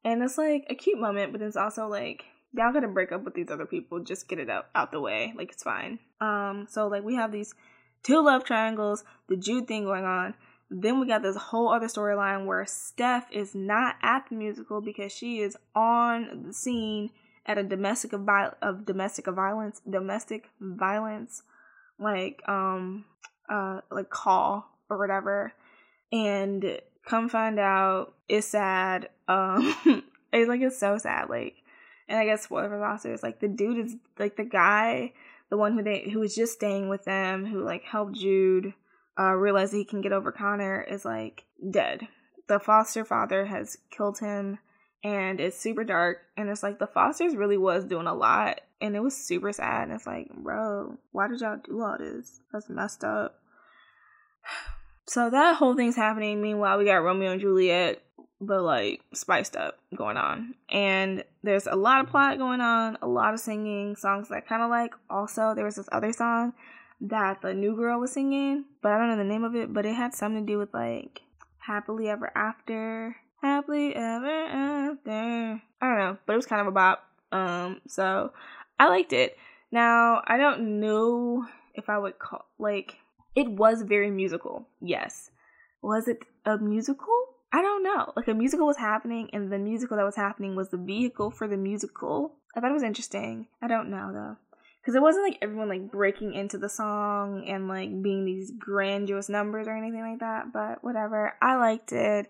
and it's like a cute moment. But it's also like y'all gotta break up with these other people, just get it out out the way, like it's fine. Um, so like we have these two love triangles, the Jude thing going on then we got this whole other storyline where Steph is not at the musical because she is on the scene at a domestic of, of domestic violence domestic violence like um uh like call or whatever. And come find out it's sad. Um it's like it's so sad like and I guess spoiler for is like the dude is like the guy the one who they who was just staying with them who like helped Jude uh, realizes he can get over Connor is like dead. The foster father has killed him, and it's super dark. And it's like the Fosters really was doing a lot, and it was super sad. And it's like, bro, why did y'all do all this? That's messed up. So that whole thing's happening. Meanwhile, we got Romeo and Juliet, but like spiced up going on. And there's a lot of plot going on, a lot of singing, songs that I kind of like. Also, there was this other song that the new girl was singing, but I don't know the name of it, but it had something to do with like happily ever after. Happily ever after. I don't know, but it was kind of a bop. Um, so I liked it. Now, I don't know if I would call like it was very musical. Yes. Was it a musical? I don't know. Like a musical was happening and the musical that was happening was the vehicle for the musical. I thought it was interesting. I don't know though because it wasn't like everyone like breaking into the song and like being these grandiose numbers or anything like that but whatever i liked it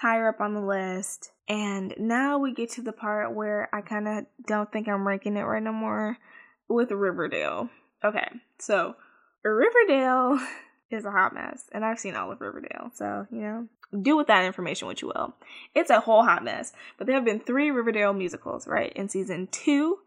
higher up on the list. And now we get to the part where i kind of don't think i'm ranking it right no more with riverdale. Okay so riverdale is a hot mess and i've seen all of riverdale so you know do with that information what you will. It's a whole hot mess but there have been three riverdale musicals right? In season two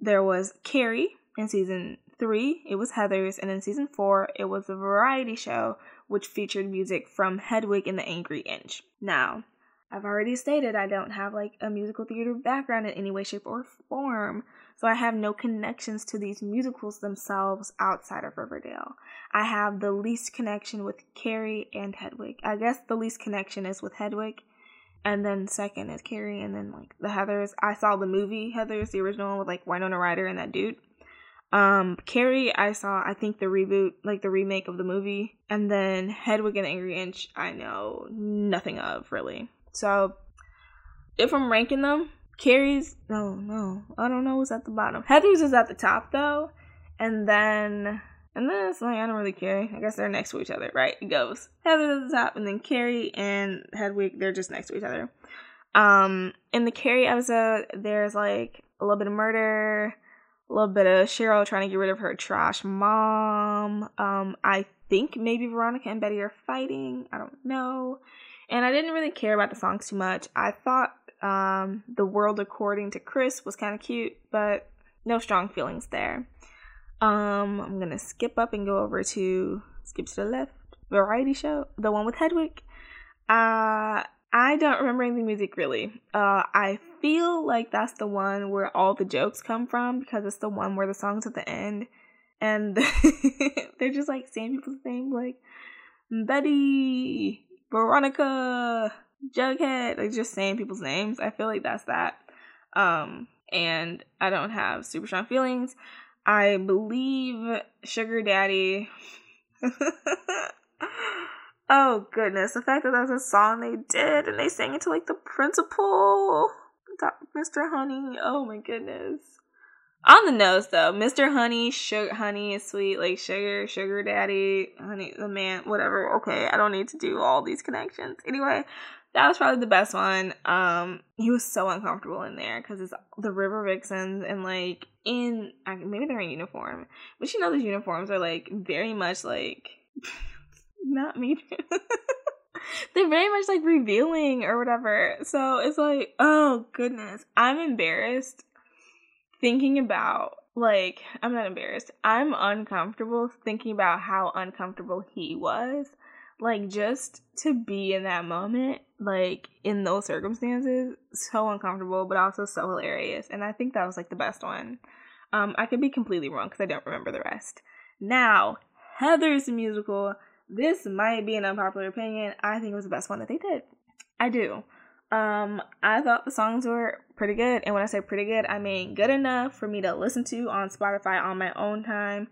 there was carrie. In season three, it was Heather's, and in season four, it was a variety show which featured music from Hedwig and the Angry Inch. Now, I've already stated I don't have like a musical theater background in any way, shape, or form, so I have no connections to these musicals themselves outside of Riverdale. I have the least connection with Carrie and Hedwig. I guess the least connection is with Hedwig, and then second is Carrie, and then like the Heathers. I saw the movie Heathers, the original one with like Winona Ryder and that dude. Um, Carrie, I saw, I think the reboot, like the remake of the movie, and then Hedwig and Angry Inch, I know nothing of really. So, if I'm ranking them, Carrie's, no, no, I don't know what's at the bottom. Heather's is at the top though, and then And then it's like, I don't really care. I guess they're next to each other, right? It goes Heather at the top, and then Carrie and Hedwig, they're just next to each other. Um, in the Carrie episode, there's like a little bit of murder, a little bit of Cheryl trying to get rid of her trash mom. Um, I think maybe Veronica and Betty are fighting. I don't know. And I didn't really care about the songs too much. I thought um, The World According to Chris was kind of cute, but no strong feelings there. Um, I'm gonna skip up and go over to skip to the left. Variety show, the one with Hedwig. Uh, I don't remember any music really. Uh, I feel like that's the one where all the jokes come from because it's the one where the song's at the end and they're just like saying people's names like Betty, Veronica, Jughead, like just saying people's names. I feel like that's that. Um, and I don't have super strong feelings. I believe Sugar Daddy. oh goodness, the fact that that's a song they did and they sang it to like the principal, Mr. Honey. Oh my goodness. On the nose though, Mr. Honey, sugar, honey is sweet, like sugar, sugar daddy, honey, the man, whatever. Okay, I don't need to do all these connections. Anyway, that was probably the best one. Um, he was so uncomfortable in there because it's the River Vixens and like in maybe they're in uniform, but you know those uniforms are like very much like not me. they're very much like revealing or whatever. So it's like, oh goodness, I'm embarrassed thinking about like I'm not embarrassed. I'm uncomfortable thinking about how uncomfortable he was. Like just to be in that moment, like in those circumstances, so uncomfortable, but also so hilarious. And I think that was like the best one. Um, I could be completely wrong because I don't remember the rest. Now, Heather's musical. This might be an unpopular opinion. I think it was the best one that they did. I do. Um, I thought the songs were pretty good, and when I say pretty good, I mean good enough for me to listen to on Spotify on my own time.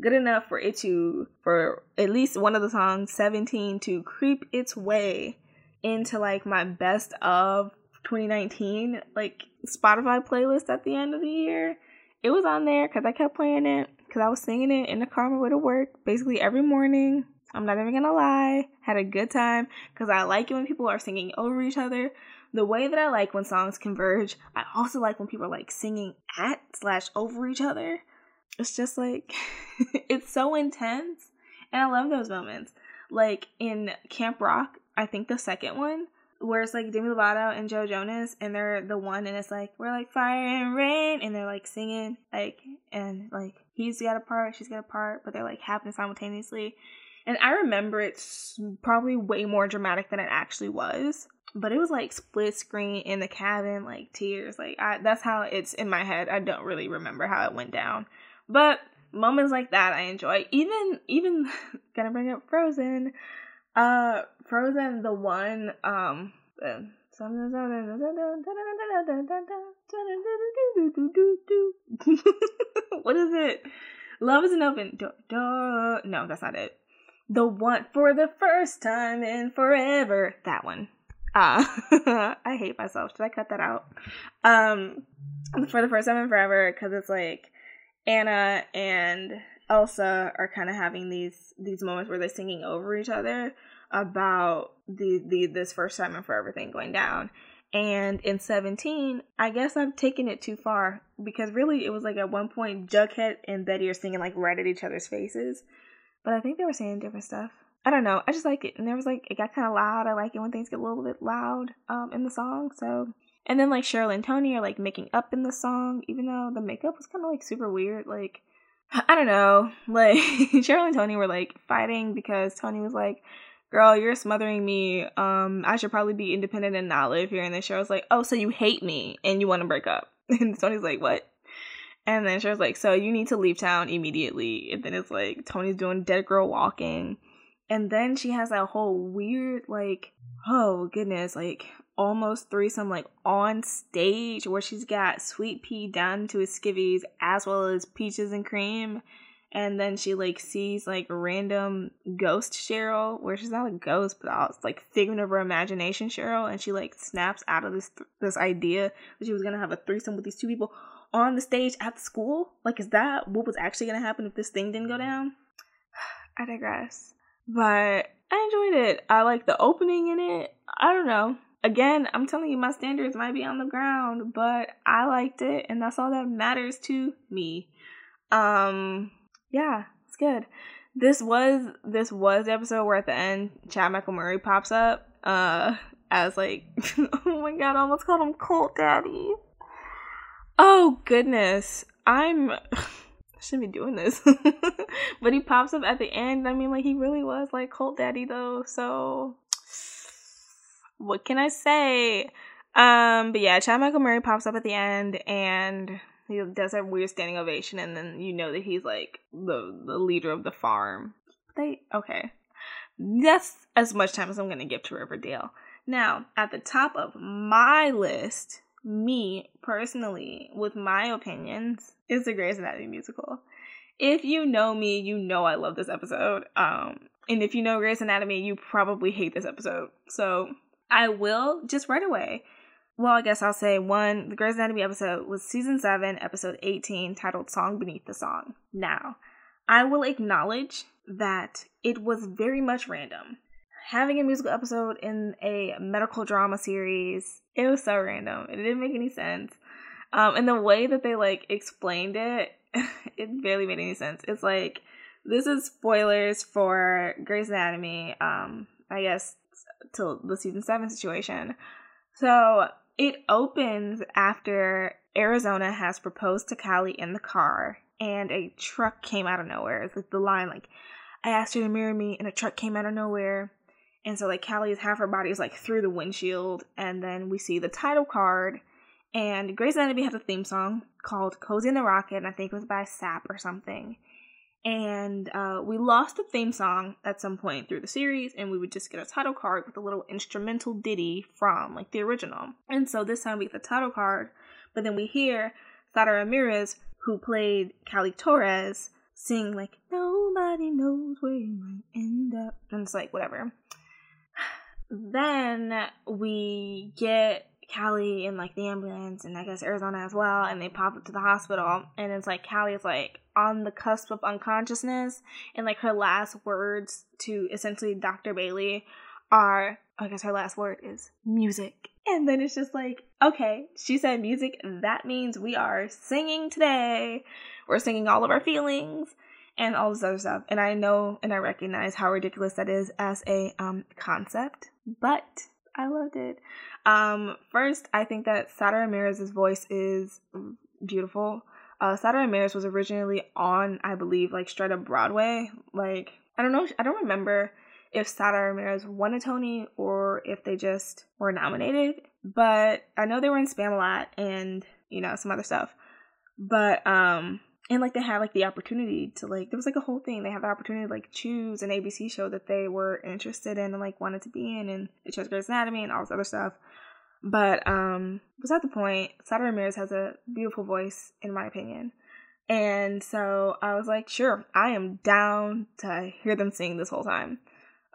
Good enough for it to, for at least one of the songs, 17, to creep its way into like my best of 2019, like Spotify playlist at the end of the year. It was on there because I kept playing it because I was singing it in the car on my way to work basically every morning I'm not even gonna lie. Had a good time because I like it when people are singing over each other. The way that I like when songs converge, I also like when people are like singing at slash over each other. It's just like it's so intense, and I love those moments. Like in Camp Rock, I think the second one where it's like Demi Lovato and Joe Jonas, and they're the one, and it's like we're like fire and rain, and they're like singing like and like he's got a part, she's got a part, but they're like happening simultaneously. And I remember it's probably way more dramatic than it actually was. But it was like split screen in the cabin, like tears. Like I, that's how it's in my head. I don't really remember how it went down. But moments like that I enjoy. Even even gonna bring up Frozen. Uh Frozen the one um what is it? Love is an open door. No, that's not it the one for the first time in forever. That one. Uh, I hate myself. Should I cut that out? Um, for the first time in forever, because it's like Anna and Elsa are kind of having these these moments where they're singing over each other about the the this first time in forever thing going down. And in 17, I guess I've taken it too far because really it was like at one point Jughead and Betty are singing like right at each other's faces. But I think they were saying different stuff. I don't know. I just like it. And there was like, it got kind of loud. I like it when things get a little bit loud um, in the song. So, and then like Cheryl and Tony are like making up in the song, even though the makeup was kind of like super weird. Like, I don't know. Like, Cheryl and Tony were like fighting because Tony was like, girl, you're smothering me. Um, I should probably be independent and not live here. And then Cheryl's like, oh, so you hate me and you want to break up. And Tony's like, what? And then she was like, So you need to leave town immediately. And then it's like Tony's doing dead girl walking. And then she has that whole weird, like, oh goodness, like almost threesome, like on stage where she's got Sweet Pea down to his skivvies as well as peaches and cream. And then she like sees like random ghost Cheryl, where she's not a ghost, but it's like figment of her imagination Cheryl, and she like snaps out of this this idea that she was gonna have a threesome with these two people on the stage at the school? Like, is that what was actually gonna happen if this thing didn't go down? I digress. But I enjoyed it. I like the opening in it. I don't know. Again, I'm telling you, my standards might be on the ground, but I liked it, and that's all that matters to me. Um, yeah, it's good. This was this was the episode where at the end Chad Michael Murray pops up. Uh, as like, oh my god, I almost called him Cult Daddy. Oh goodness, I'm. I shouldn't be doing this. but he pops up at the end. I mean, like, he really was like Cult Daddy, though. So, what can I say? Um, but yeah, Chad Michael Murray pops up at the end and he does a weird standing ovation, and then you know that he's like the the leader of the farm. They okay. That's as much time as I'm gonna give to Riverdale. Now, at the top of my list me personally, with my opinions, is the Grey's Anatomy musical. If you know me, you know I love this episode. Um, and if you know Grey's Anatomy, you probably hate this episode. So I will just right away. Well, I guess I'll say one. The Grey's Anatomy episode was season seven, episode 18, titled Song Beneath the Song. Now, I will acknowledge that it was very much random having a musical episode in a medical drama series, it was so random. It didn't make any sense. Um, and the way that they like explained it, it barely made any sense. It's like this is spoilers for Grey's Anatomy. Um, I guess till the season seven situation. So it opens after Arizona has proposed to Callie in the car, and a truck came out of nowhere. It's like the line like, "I asked her to marry me," and a truck came out of nowhere. And so like Callie's half her body is like through the windshield, and then we see the title card. And Grey's Anatomy has a theme song called "Cozy in the Rocket," and I think it was by Psapp or something. And uh, we lost the theme song at some point through the series, and we would just get a title card with a little instrumental ditty from like the original. And so this time we get the title card, but then we hear Sara Ramirez, who played Callie Torres, sing like "Nobody knows where you might end up," and it's like whatever then we get Callie in like the ambulance and I guess Arizona as well, and they pop up to the hospital, and it's like Callie is like on the cusp of unconsciousness, and like her last words to essentially Dr. Bailey are, I guess her last word is music. And then it's just like, okay, she said music, that means we are singing today. We're singing all of our feelings and all this other stuff. And I know and I recognize how ridiculous that is as a um concept but I loved it. Um, first, I think that Sara Ramirez's voice is beautiful. Uh, Sara Ramirez was originally on, I believe, like straight up Broadway. Like, I don't know, I don't remember if Sara Ramirez won a Tony or if they just were nominated, but I know they were in Spamalot and, you know, some other stuff. But, um, and like they had like the opportunity to like there was like a whole thing. They had the opportunity to like choose an abc show that they were interested in and like wanted to be in and they chose Grey's Anatomy and all this other stuff. But um beside the point Sara Ramirez has a beautiful voice in my opinion. And so I was like sure I am down to hear them sing this whole time.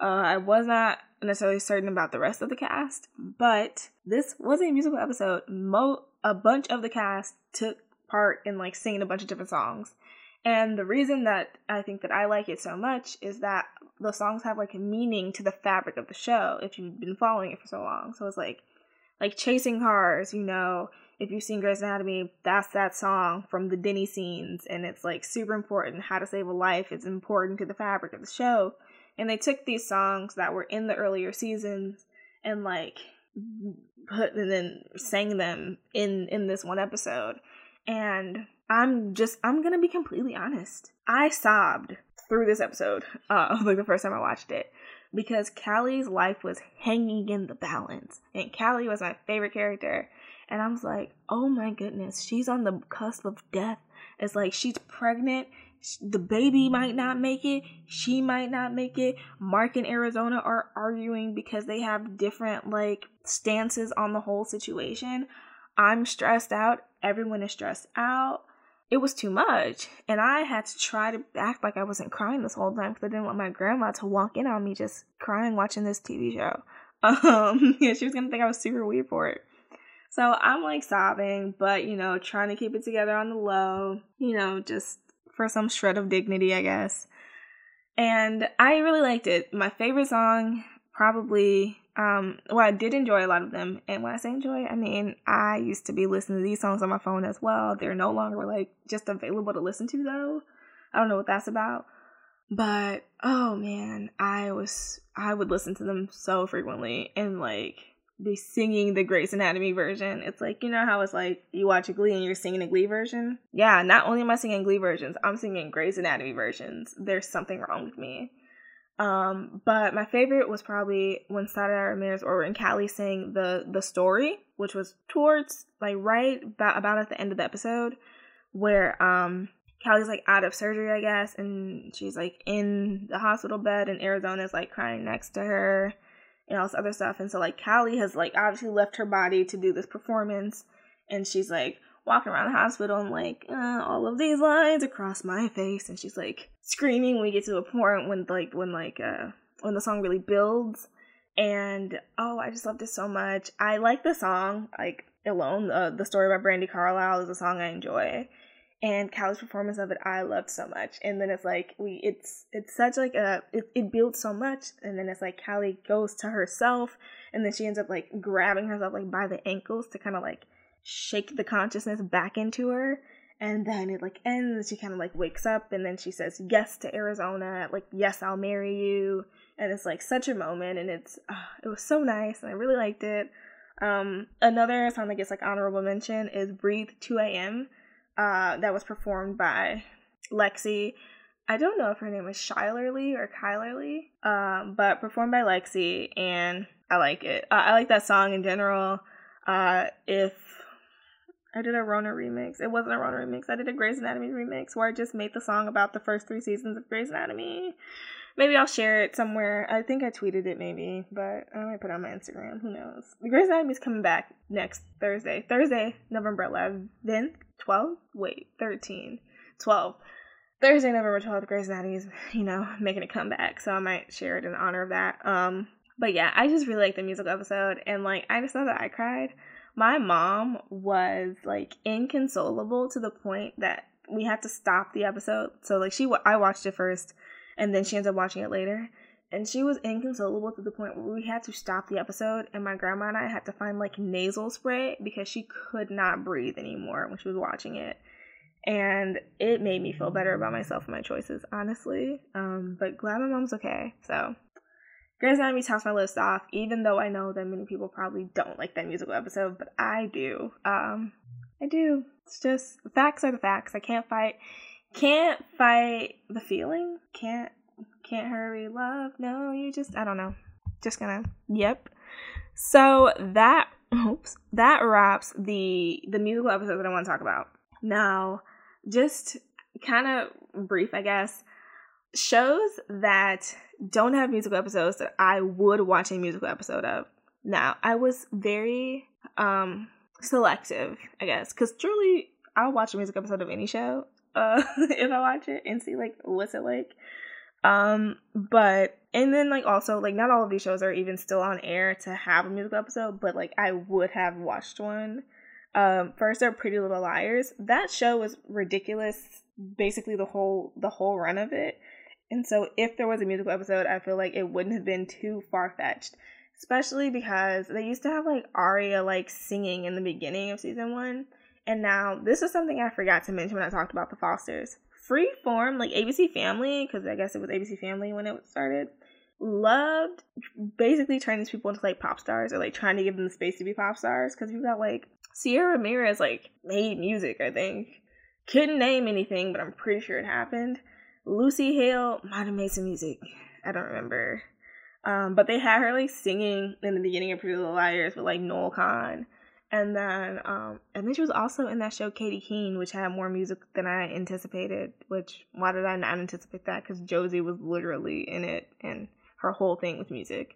Uh, I was not necessarily certain about the rest of the cast but this was a musical episode. Mo a bunch of the cast took part in like singing a bunch of different songs. And the reason that I think that I like it so much is that the songs have like a meaning to the fabric of the show if you've been following it for so long. So it's like like chasing cars, you know, if you've seen Grey's Anatomy, that's that song from the Denny scenes and it's like super important. How to save a life is important to the fabric of the show. And they took these songs that were in the earlier seasons and like put and then sang them in in this one episode and I'm just, I'm gonna be completely honest. I sobbed through this episode, uh, like the first time I watched it, because Callie's life was hanging in the balance. And Callie was my favorite character. And I was like, oh my goodness, she's on the cusp of death. It's like she's pregnant. The baby might not make it. She might not make it. Mark and Arizona are arguing because they have different, like, stances on the whole situation. I'm stressed out everyone is stressed out. It was too much. And I had to try to act like I wasn't crying this whole time because I didn't want my grandma to walk in on me just crying watching this TV show. Um, yeah, she was gonna think I was super weird for it. So I'm like sobbing, but you know, trying to keep it together on the low, you know, just for some shred of dignity, I guess. And I really liked it. My favorite song, probably, um, well, I did enjoy a lot of them. And when I say enjoy, I mean, I used to be listening to these songs on my phone as well. They're no longer like just available to listen to though. I don't know what that's about. But oh man, I was I would listen to them so frequently and like be singing the Grey's Anatomy version. It's like, you know how it's like you watch a Glee and you're singing a Glee version? Yeah, not only am I singing Glee versions, I'm singing Grey's Anatomy versions. There's something wrong with me. Um, but my favorite was probably when Sara Ramirez or when Callie sang the the story, which was towards like right about, about at the end of the episode, where um Callie's like out of surgery, I guess, and she's like in the hospital bed, and Arizona's like crying next to her and all this other stuff. And so like Callie has like obviously left her body to do this performance, and she's like walking around the hospital and like uh, all of these lines across my face, and she's like screaming when we get to a point when like when like uh when the song really builds. And oh, I just loved it so much. I like the song like alone. Uh, the story by Brandi Carlile is a song I enjoy and Callie's performance of it I loved so much. And then it's like we it's it's such like a it, it builds so much and then it's like Callie goes to herself and then she ends up like grabbing herself like by the ankles to kind of like shake the consciousness back into her. And then it like ends, she kind of like wakes up and then she says yes to Arizona, like yes, I'll marry you. And it's like such a moment and it's uh, it was so nice and I really liked it. Um another song that gets like honorable mention is Breathe 2 AM uh, that was performed by Lexie. I don't know if her name is Lee or Kyler Lee, um, but performed by Lexie, and I like it. Uh, I like that song in general. Uh, if I did a Rona remix, it wasn't a Rona remix. I did a Grey's Anatomy remix where I just made the song about the first three seasons of Grey's Anatomy. Maybe I'll share it somewhere. I think I tweeted it maybe, but I might put it on my Instagram. Who knows? Grey's Anatomy is coming back next Thursday. Thursday, November 11th, 12th? Wait, 13. 12. Thursday, November 12th, Grey's Anatomy is, you know, making a comeback. So I might share it in honor of that. Um, but yeah, I just really like the musical episode. And like, I just know that I cried. My mom was like inconsolable to the point that we had to stop the episode. So like, she, I watched it first and then she ends up watching it later. And she was inconsolable to the point where we had to stop the episode, and my grandma and I had to find like nasal spray because she could not breathe anymore when she was watching it. And it made me feel better about myself and my choices, honestly. Um, but glad my mom's okay. So, Grey's Anatomy tops my list off, even though I know that many people probably don't like that musical episode, but I do. Um, I do. It's just facts are the facts. I can't fight can't fight the feeling. Can't can't hurry love. No, you just I don't know. Just gonna yep. So that oops, that wraps the the musical episode that I want to talk about. Now, just kind of brief, I guess. Shows that don't have musical episodes that I would watch a musical episode of. Now, I was very um selective, I guess, because truly I'll watch a music episode of any show uh if I watch it and see like what's it like. Um, but and then like also like not all of these shows are even still on air to have a musical episode, but like I would have watched one. Um, first are Pretty Little Liars. That show was ridiculous, basically the whole the whole run of it. And so if there was a musical episode, I feel like it wouldn't have been too far fetched. Especially because they used to have like Aria like singing in the beginning of season one. And now this is something I forgot to mention when I talked about the Fosters. Freeform, like ABC Family, because I guess it was ABC Family when it started, loved basically turning these people into like pop stars or like trying to give them the space to be pop stars. Because you got like Cierra Ramirez like made music, I think. Couldn't name anything, but I'm pretty sure it happened. Lucy Hale might have made some music. I don't remember. Um, but they had her like singing in the beginning of Pretty Little Liars with like Noel Kahn. And then, um, and then she was also in that show Katy Keene, which had more music than I anticipated. Which why did I not anticipate that? Because Josie was literally in it, and her whole thing was music.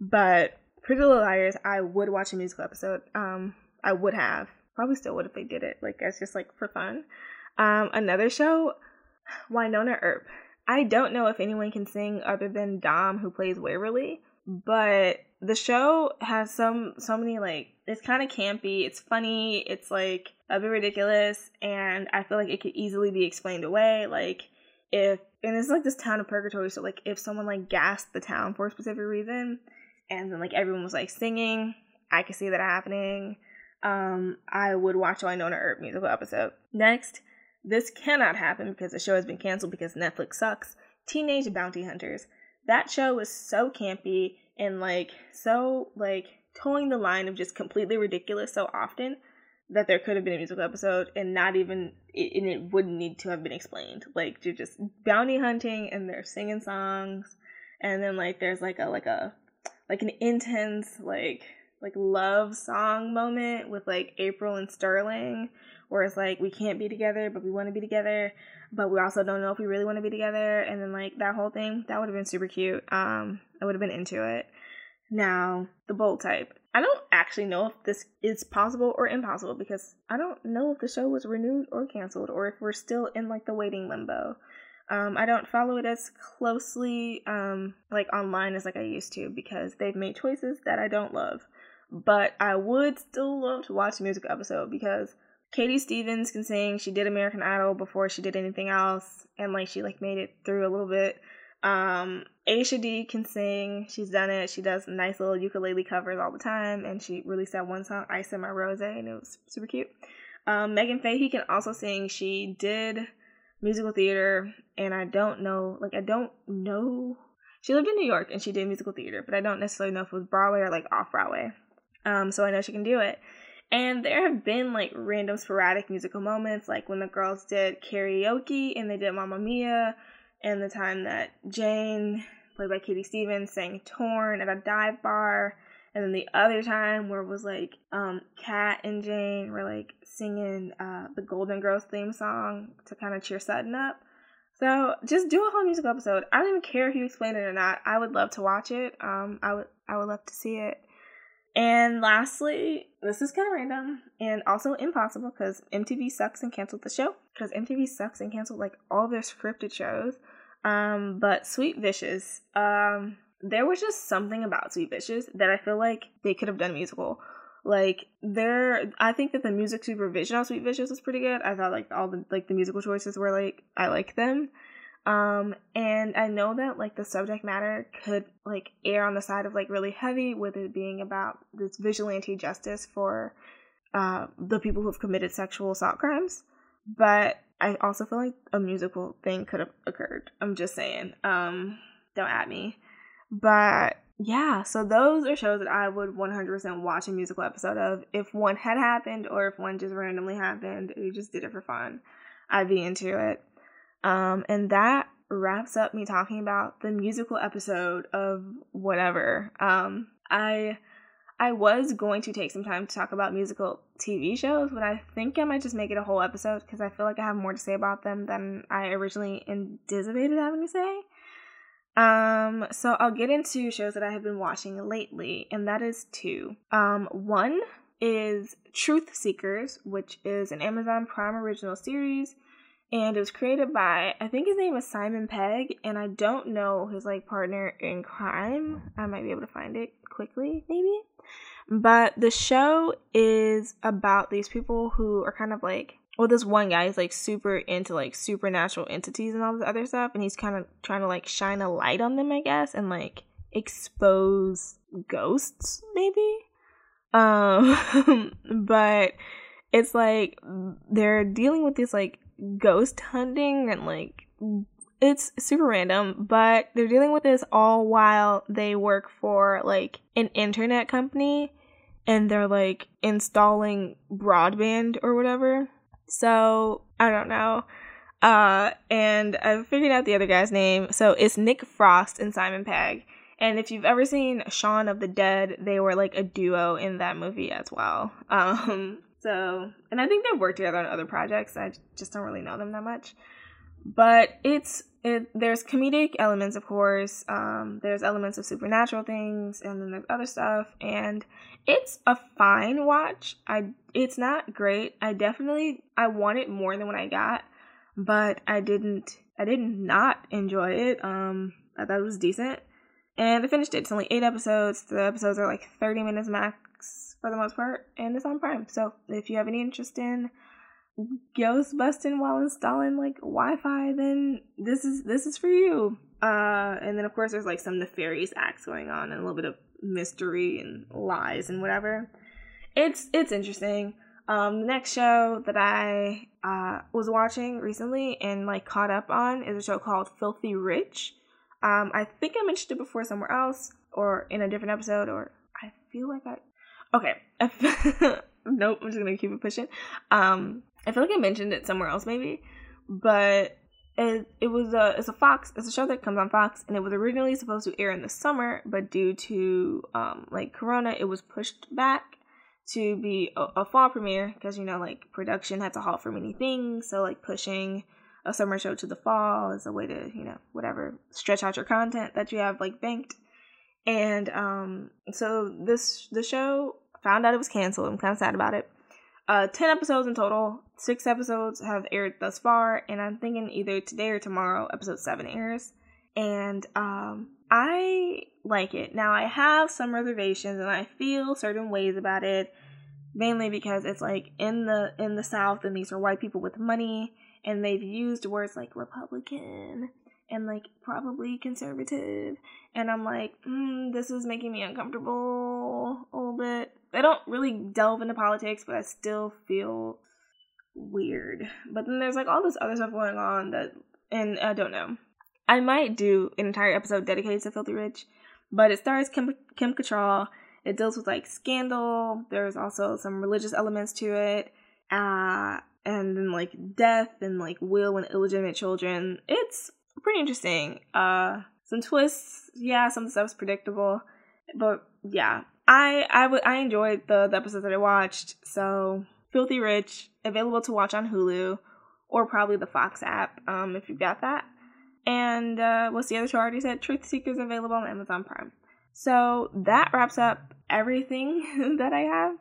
But Pretty Little Liars, I would watch a musical episode. Um, I would have probably still would if they did it. Like it's just like for fun. Um, another show, Wynonna Earp. I don't know if anyone can sing other than Dom, who plays Waverly, but the show has some so many like it's kind of campy it's funny it's like a bit ridiculous and i feel like it could easily be explained away like if and it's like this town of purgatory, so like if someone like gassed the town for a specific reason, and then like everyone was like singing, I could see that happening. Um, I would watch a Wynonna Earp musical episode. Next, this cannot happen because the show has been canceled because Netflix sucks. Teenage Bounty Hunters. That show was so campy and like so like towing the line of just completely ridiculous so often that there could have been a musical episode and not even and it wouldn't need to have been explained like you're just bounty hunting and they're singing songs and then like there's like a like a like an intense like like love song moment with like april and sterling where it's like we can't be together but we want to be together but we also don't know if we really want to be together and then like that whole thing that would have been super cute um i would have been into it now the bold type I don't actually know if this is possible or impossible because I don't know if the show was renewed or canceled or if we're still in like the waiting limbo. Um, I don't follow it as closely um, like online as like I used to because they've made choices that I don't love. But I would still love to watch a music episode because Katie Stevens can sing. She did American Idol before she did anything else, and like she like made it through a little bit. Um, Aisha Dee can sing. She's done it. She does nice little ukulele covers all the time, and she released that one song, "Ice in My Rose," and it was super cute. Um, Meghann Fahy can also sing. She did musical theater, and I don't know, like I don't know. She lived in New York and she did musical theater, but I don't necessarily know if it was Broadway or like off Broadway. Um, so I know she can do it. And there have been like random sporadic musical moments, like when the girls did karaoke and they did Mamma Mia and the time that Jane, played by Katie Stevens, sang Torn at a dive bar. And then the other time where it was like um Kat and Jane were like singing uh the Golden Girls theme song to kind of cheer Sutton up. So just do a whole musical episode. I don't even care if you explain it or not. I would love to watch it. Um I would I would love to see it. And lastly, this is kind of random and also impossible because MTV sucks and canceled the show. Because MTV sucks and canceled like all their scripted shows. Um, but Sweet Vicious, um, there was just something about Sweet Vicious that I feel like they could have done musical. Like there, I think that the music supervision on Sweet Vicious was pretty good. I thought like all the like the musical choices were like I like them. Um, and I know that like the subject matter could like err on the side of like really heavy with it being about this vigilante justice for uh the people who have committed sexual assault crimes. But I also feel like a musical thing could have occurred. I'm just saying. Um, don't at me. But yeah, so those are shows that I would 100% watch a musical episode of. If one had happened or if one just randomly happened, we just did it for fun, I'd be into it. Um, and that wraps up me talking about the musical episode of whatever. Um, I I was going to take some time to talk about musical TV shows, but I think I might just make it a whole episode because I feel like I have more to say about them than I originally anticipated having to say. Um, so I'll get into shows that I have been watching lately, and that is two. Um, one is Truth Seekers, which is an Amazon Prime original series, and it was created by I think his name is Simon Pegg, and I don't know his like partner in crime. I might be able to find it quickly, maybe. But the show is about these people who are kind of like well, this one guy is like super into like supernatural entities and all this other stuff, and he's kind of trying to like shine a light on them, I guess, and like expose ghosts, maybe. Um, but it's like they're dealing with this like ghost hunting and like it's super random, but they're dealing with this all while they work for like an internet company and they're like installing broadband or whatever. So, I don't know. Uh, and I figured out the other guy's name. So it's Nick Frost and Simon Pegg. And if you've ever seen Shaun of the Dead, they were like a duo in that movie as well. Um, so, and I think they've worked together on other projects. I just don't really know them that much. But it's it, there's comedic elements, of course. Um, there's elements of supernatural things, and then there's other stuff. And it's a fine watch. I it's not great. I definitely I want it more than what I got, but I didn't I did not enjoy it. Um, I thought it was decent, and I finished it. It's only eight episodes. The episodes are like thirty minutes max for the most part, and it's on Prime. So if you have any interest in ghost busting while installing like Wi-Fi, then this is this is for you. Uh, and then of course there's like some nefarious acts going on and a little bit of mystery and lies and whatever. It's it's interesting. Um, the next show that I uh, was watching recently and like caught up on is a show called Filthy Rich. Um, I think I mentioned it before somewhere else or in a different episode, or I feel like I. Okay, nope. I'm just gonna keep it pushing. Um, I feel like I mentioned it somewhere else, maybe, but it it was a it's a Fox it's a show that comes on Fox, and it was originally supposed to air in the summer, but due to um like Corona, it was pushed back to be a, a fall premiere because you know like production had to halt for many things so like pushing a summer show to the fall is a way to you know whatever stretch out your content that you have like banked and um so this the show found out it was canceled. I'm kind of sad about it. Uh 10 episodes in total. Six episodes have aired thus far and i'm thinking either today or tomorrow episode 7 airs. And um I like it. Now I have some reservations and I feel certain ways about it mainly because it's like in the in the south and these are white people with money and they've used words like republican and like probably conservative. And i'm like mm, this is making me uncomfortable a little bit i don't really delve into politics but i still feel weird but then there's like all this other stuff going on that and i don't know I might do an entire episode dedicated to Filthy Rich, but it stars Kim Kim Cattrall. It deals with like scandal. There's also some religious elements to it, uh, and then like death and like will and illegitimate children. It's pretty interesting. Uh, some twists. Yeah, some stuff's predictable, but yeah, I I enjoyed the the episodes that I watched. So Filthy Rich available to watch on Hulu or probably the Fox app um, if you've got that. And uh, what's the other show I already said? Truth Seekers available on Amazon Prime. So that wraps up everything that I have.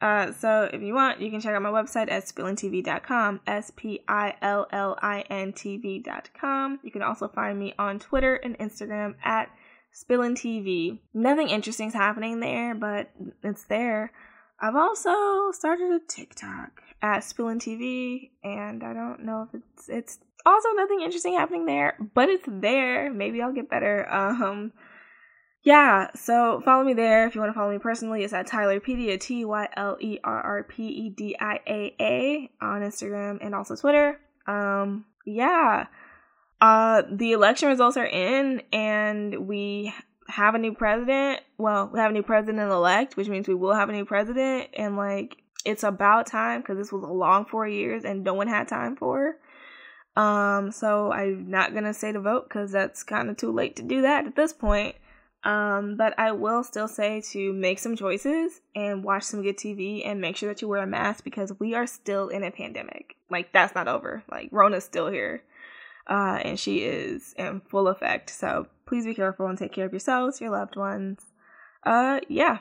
Uh, so if you want, you can check out my website at spillintv.com, S P I L L I N T V.com. You can also find me on Twitter and Instagram at spillintv. Nothing interesting is happening there, but it's there. I've also started a TikTok at spillintv, and I don't know if it's it's also nothing interesting happening there, but it's there. Maybe I'll get better. Um yeah, so follow me there if you want to follow me personally. It's at Tylerpedia, T Y L E R R P E D I A A on Instagram and also Twitter. Um yeah. Uh the election results are in and we have a new president. Well, we have a new president elect, which means we will have a new president and like it's about time because this was a long four years and no one had time for. Um, so I'm not gonna say to vote because that's kind of too late to do that at this point. Um, but I will still say to make some choices and watch some good TV and make sure that you wear a mask because we are still in a pandemic. Like that's not over. Like Rona's still here. Uh, and she is in full effect. So please be careful and take care of yourselves, your loved ones. Uh, yeah.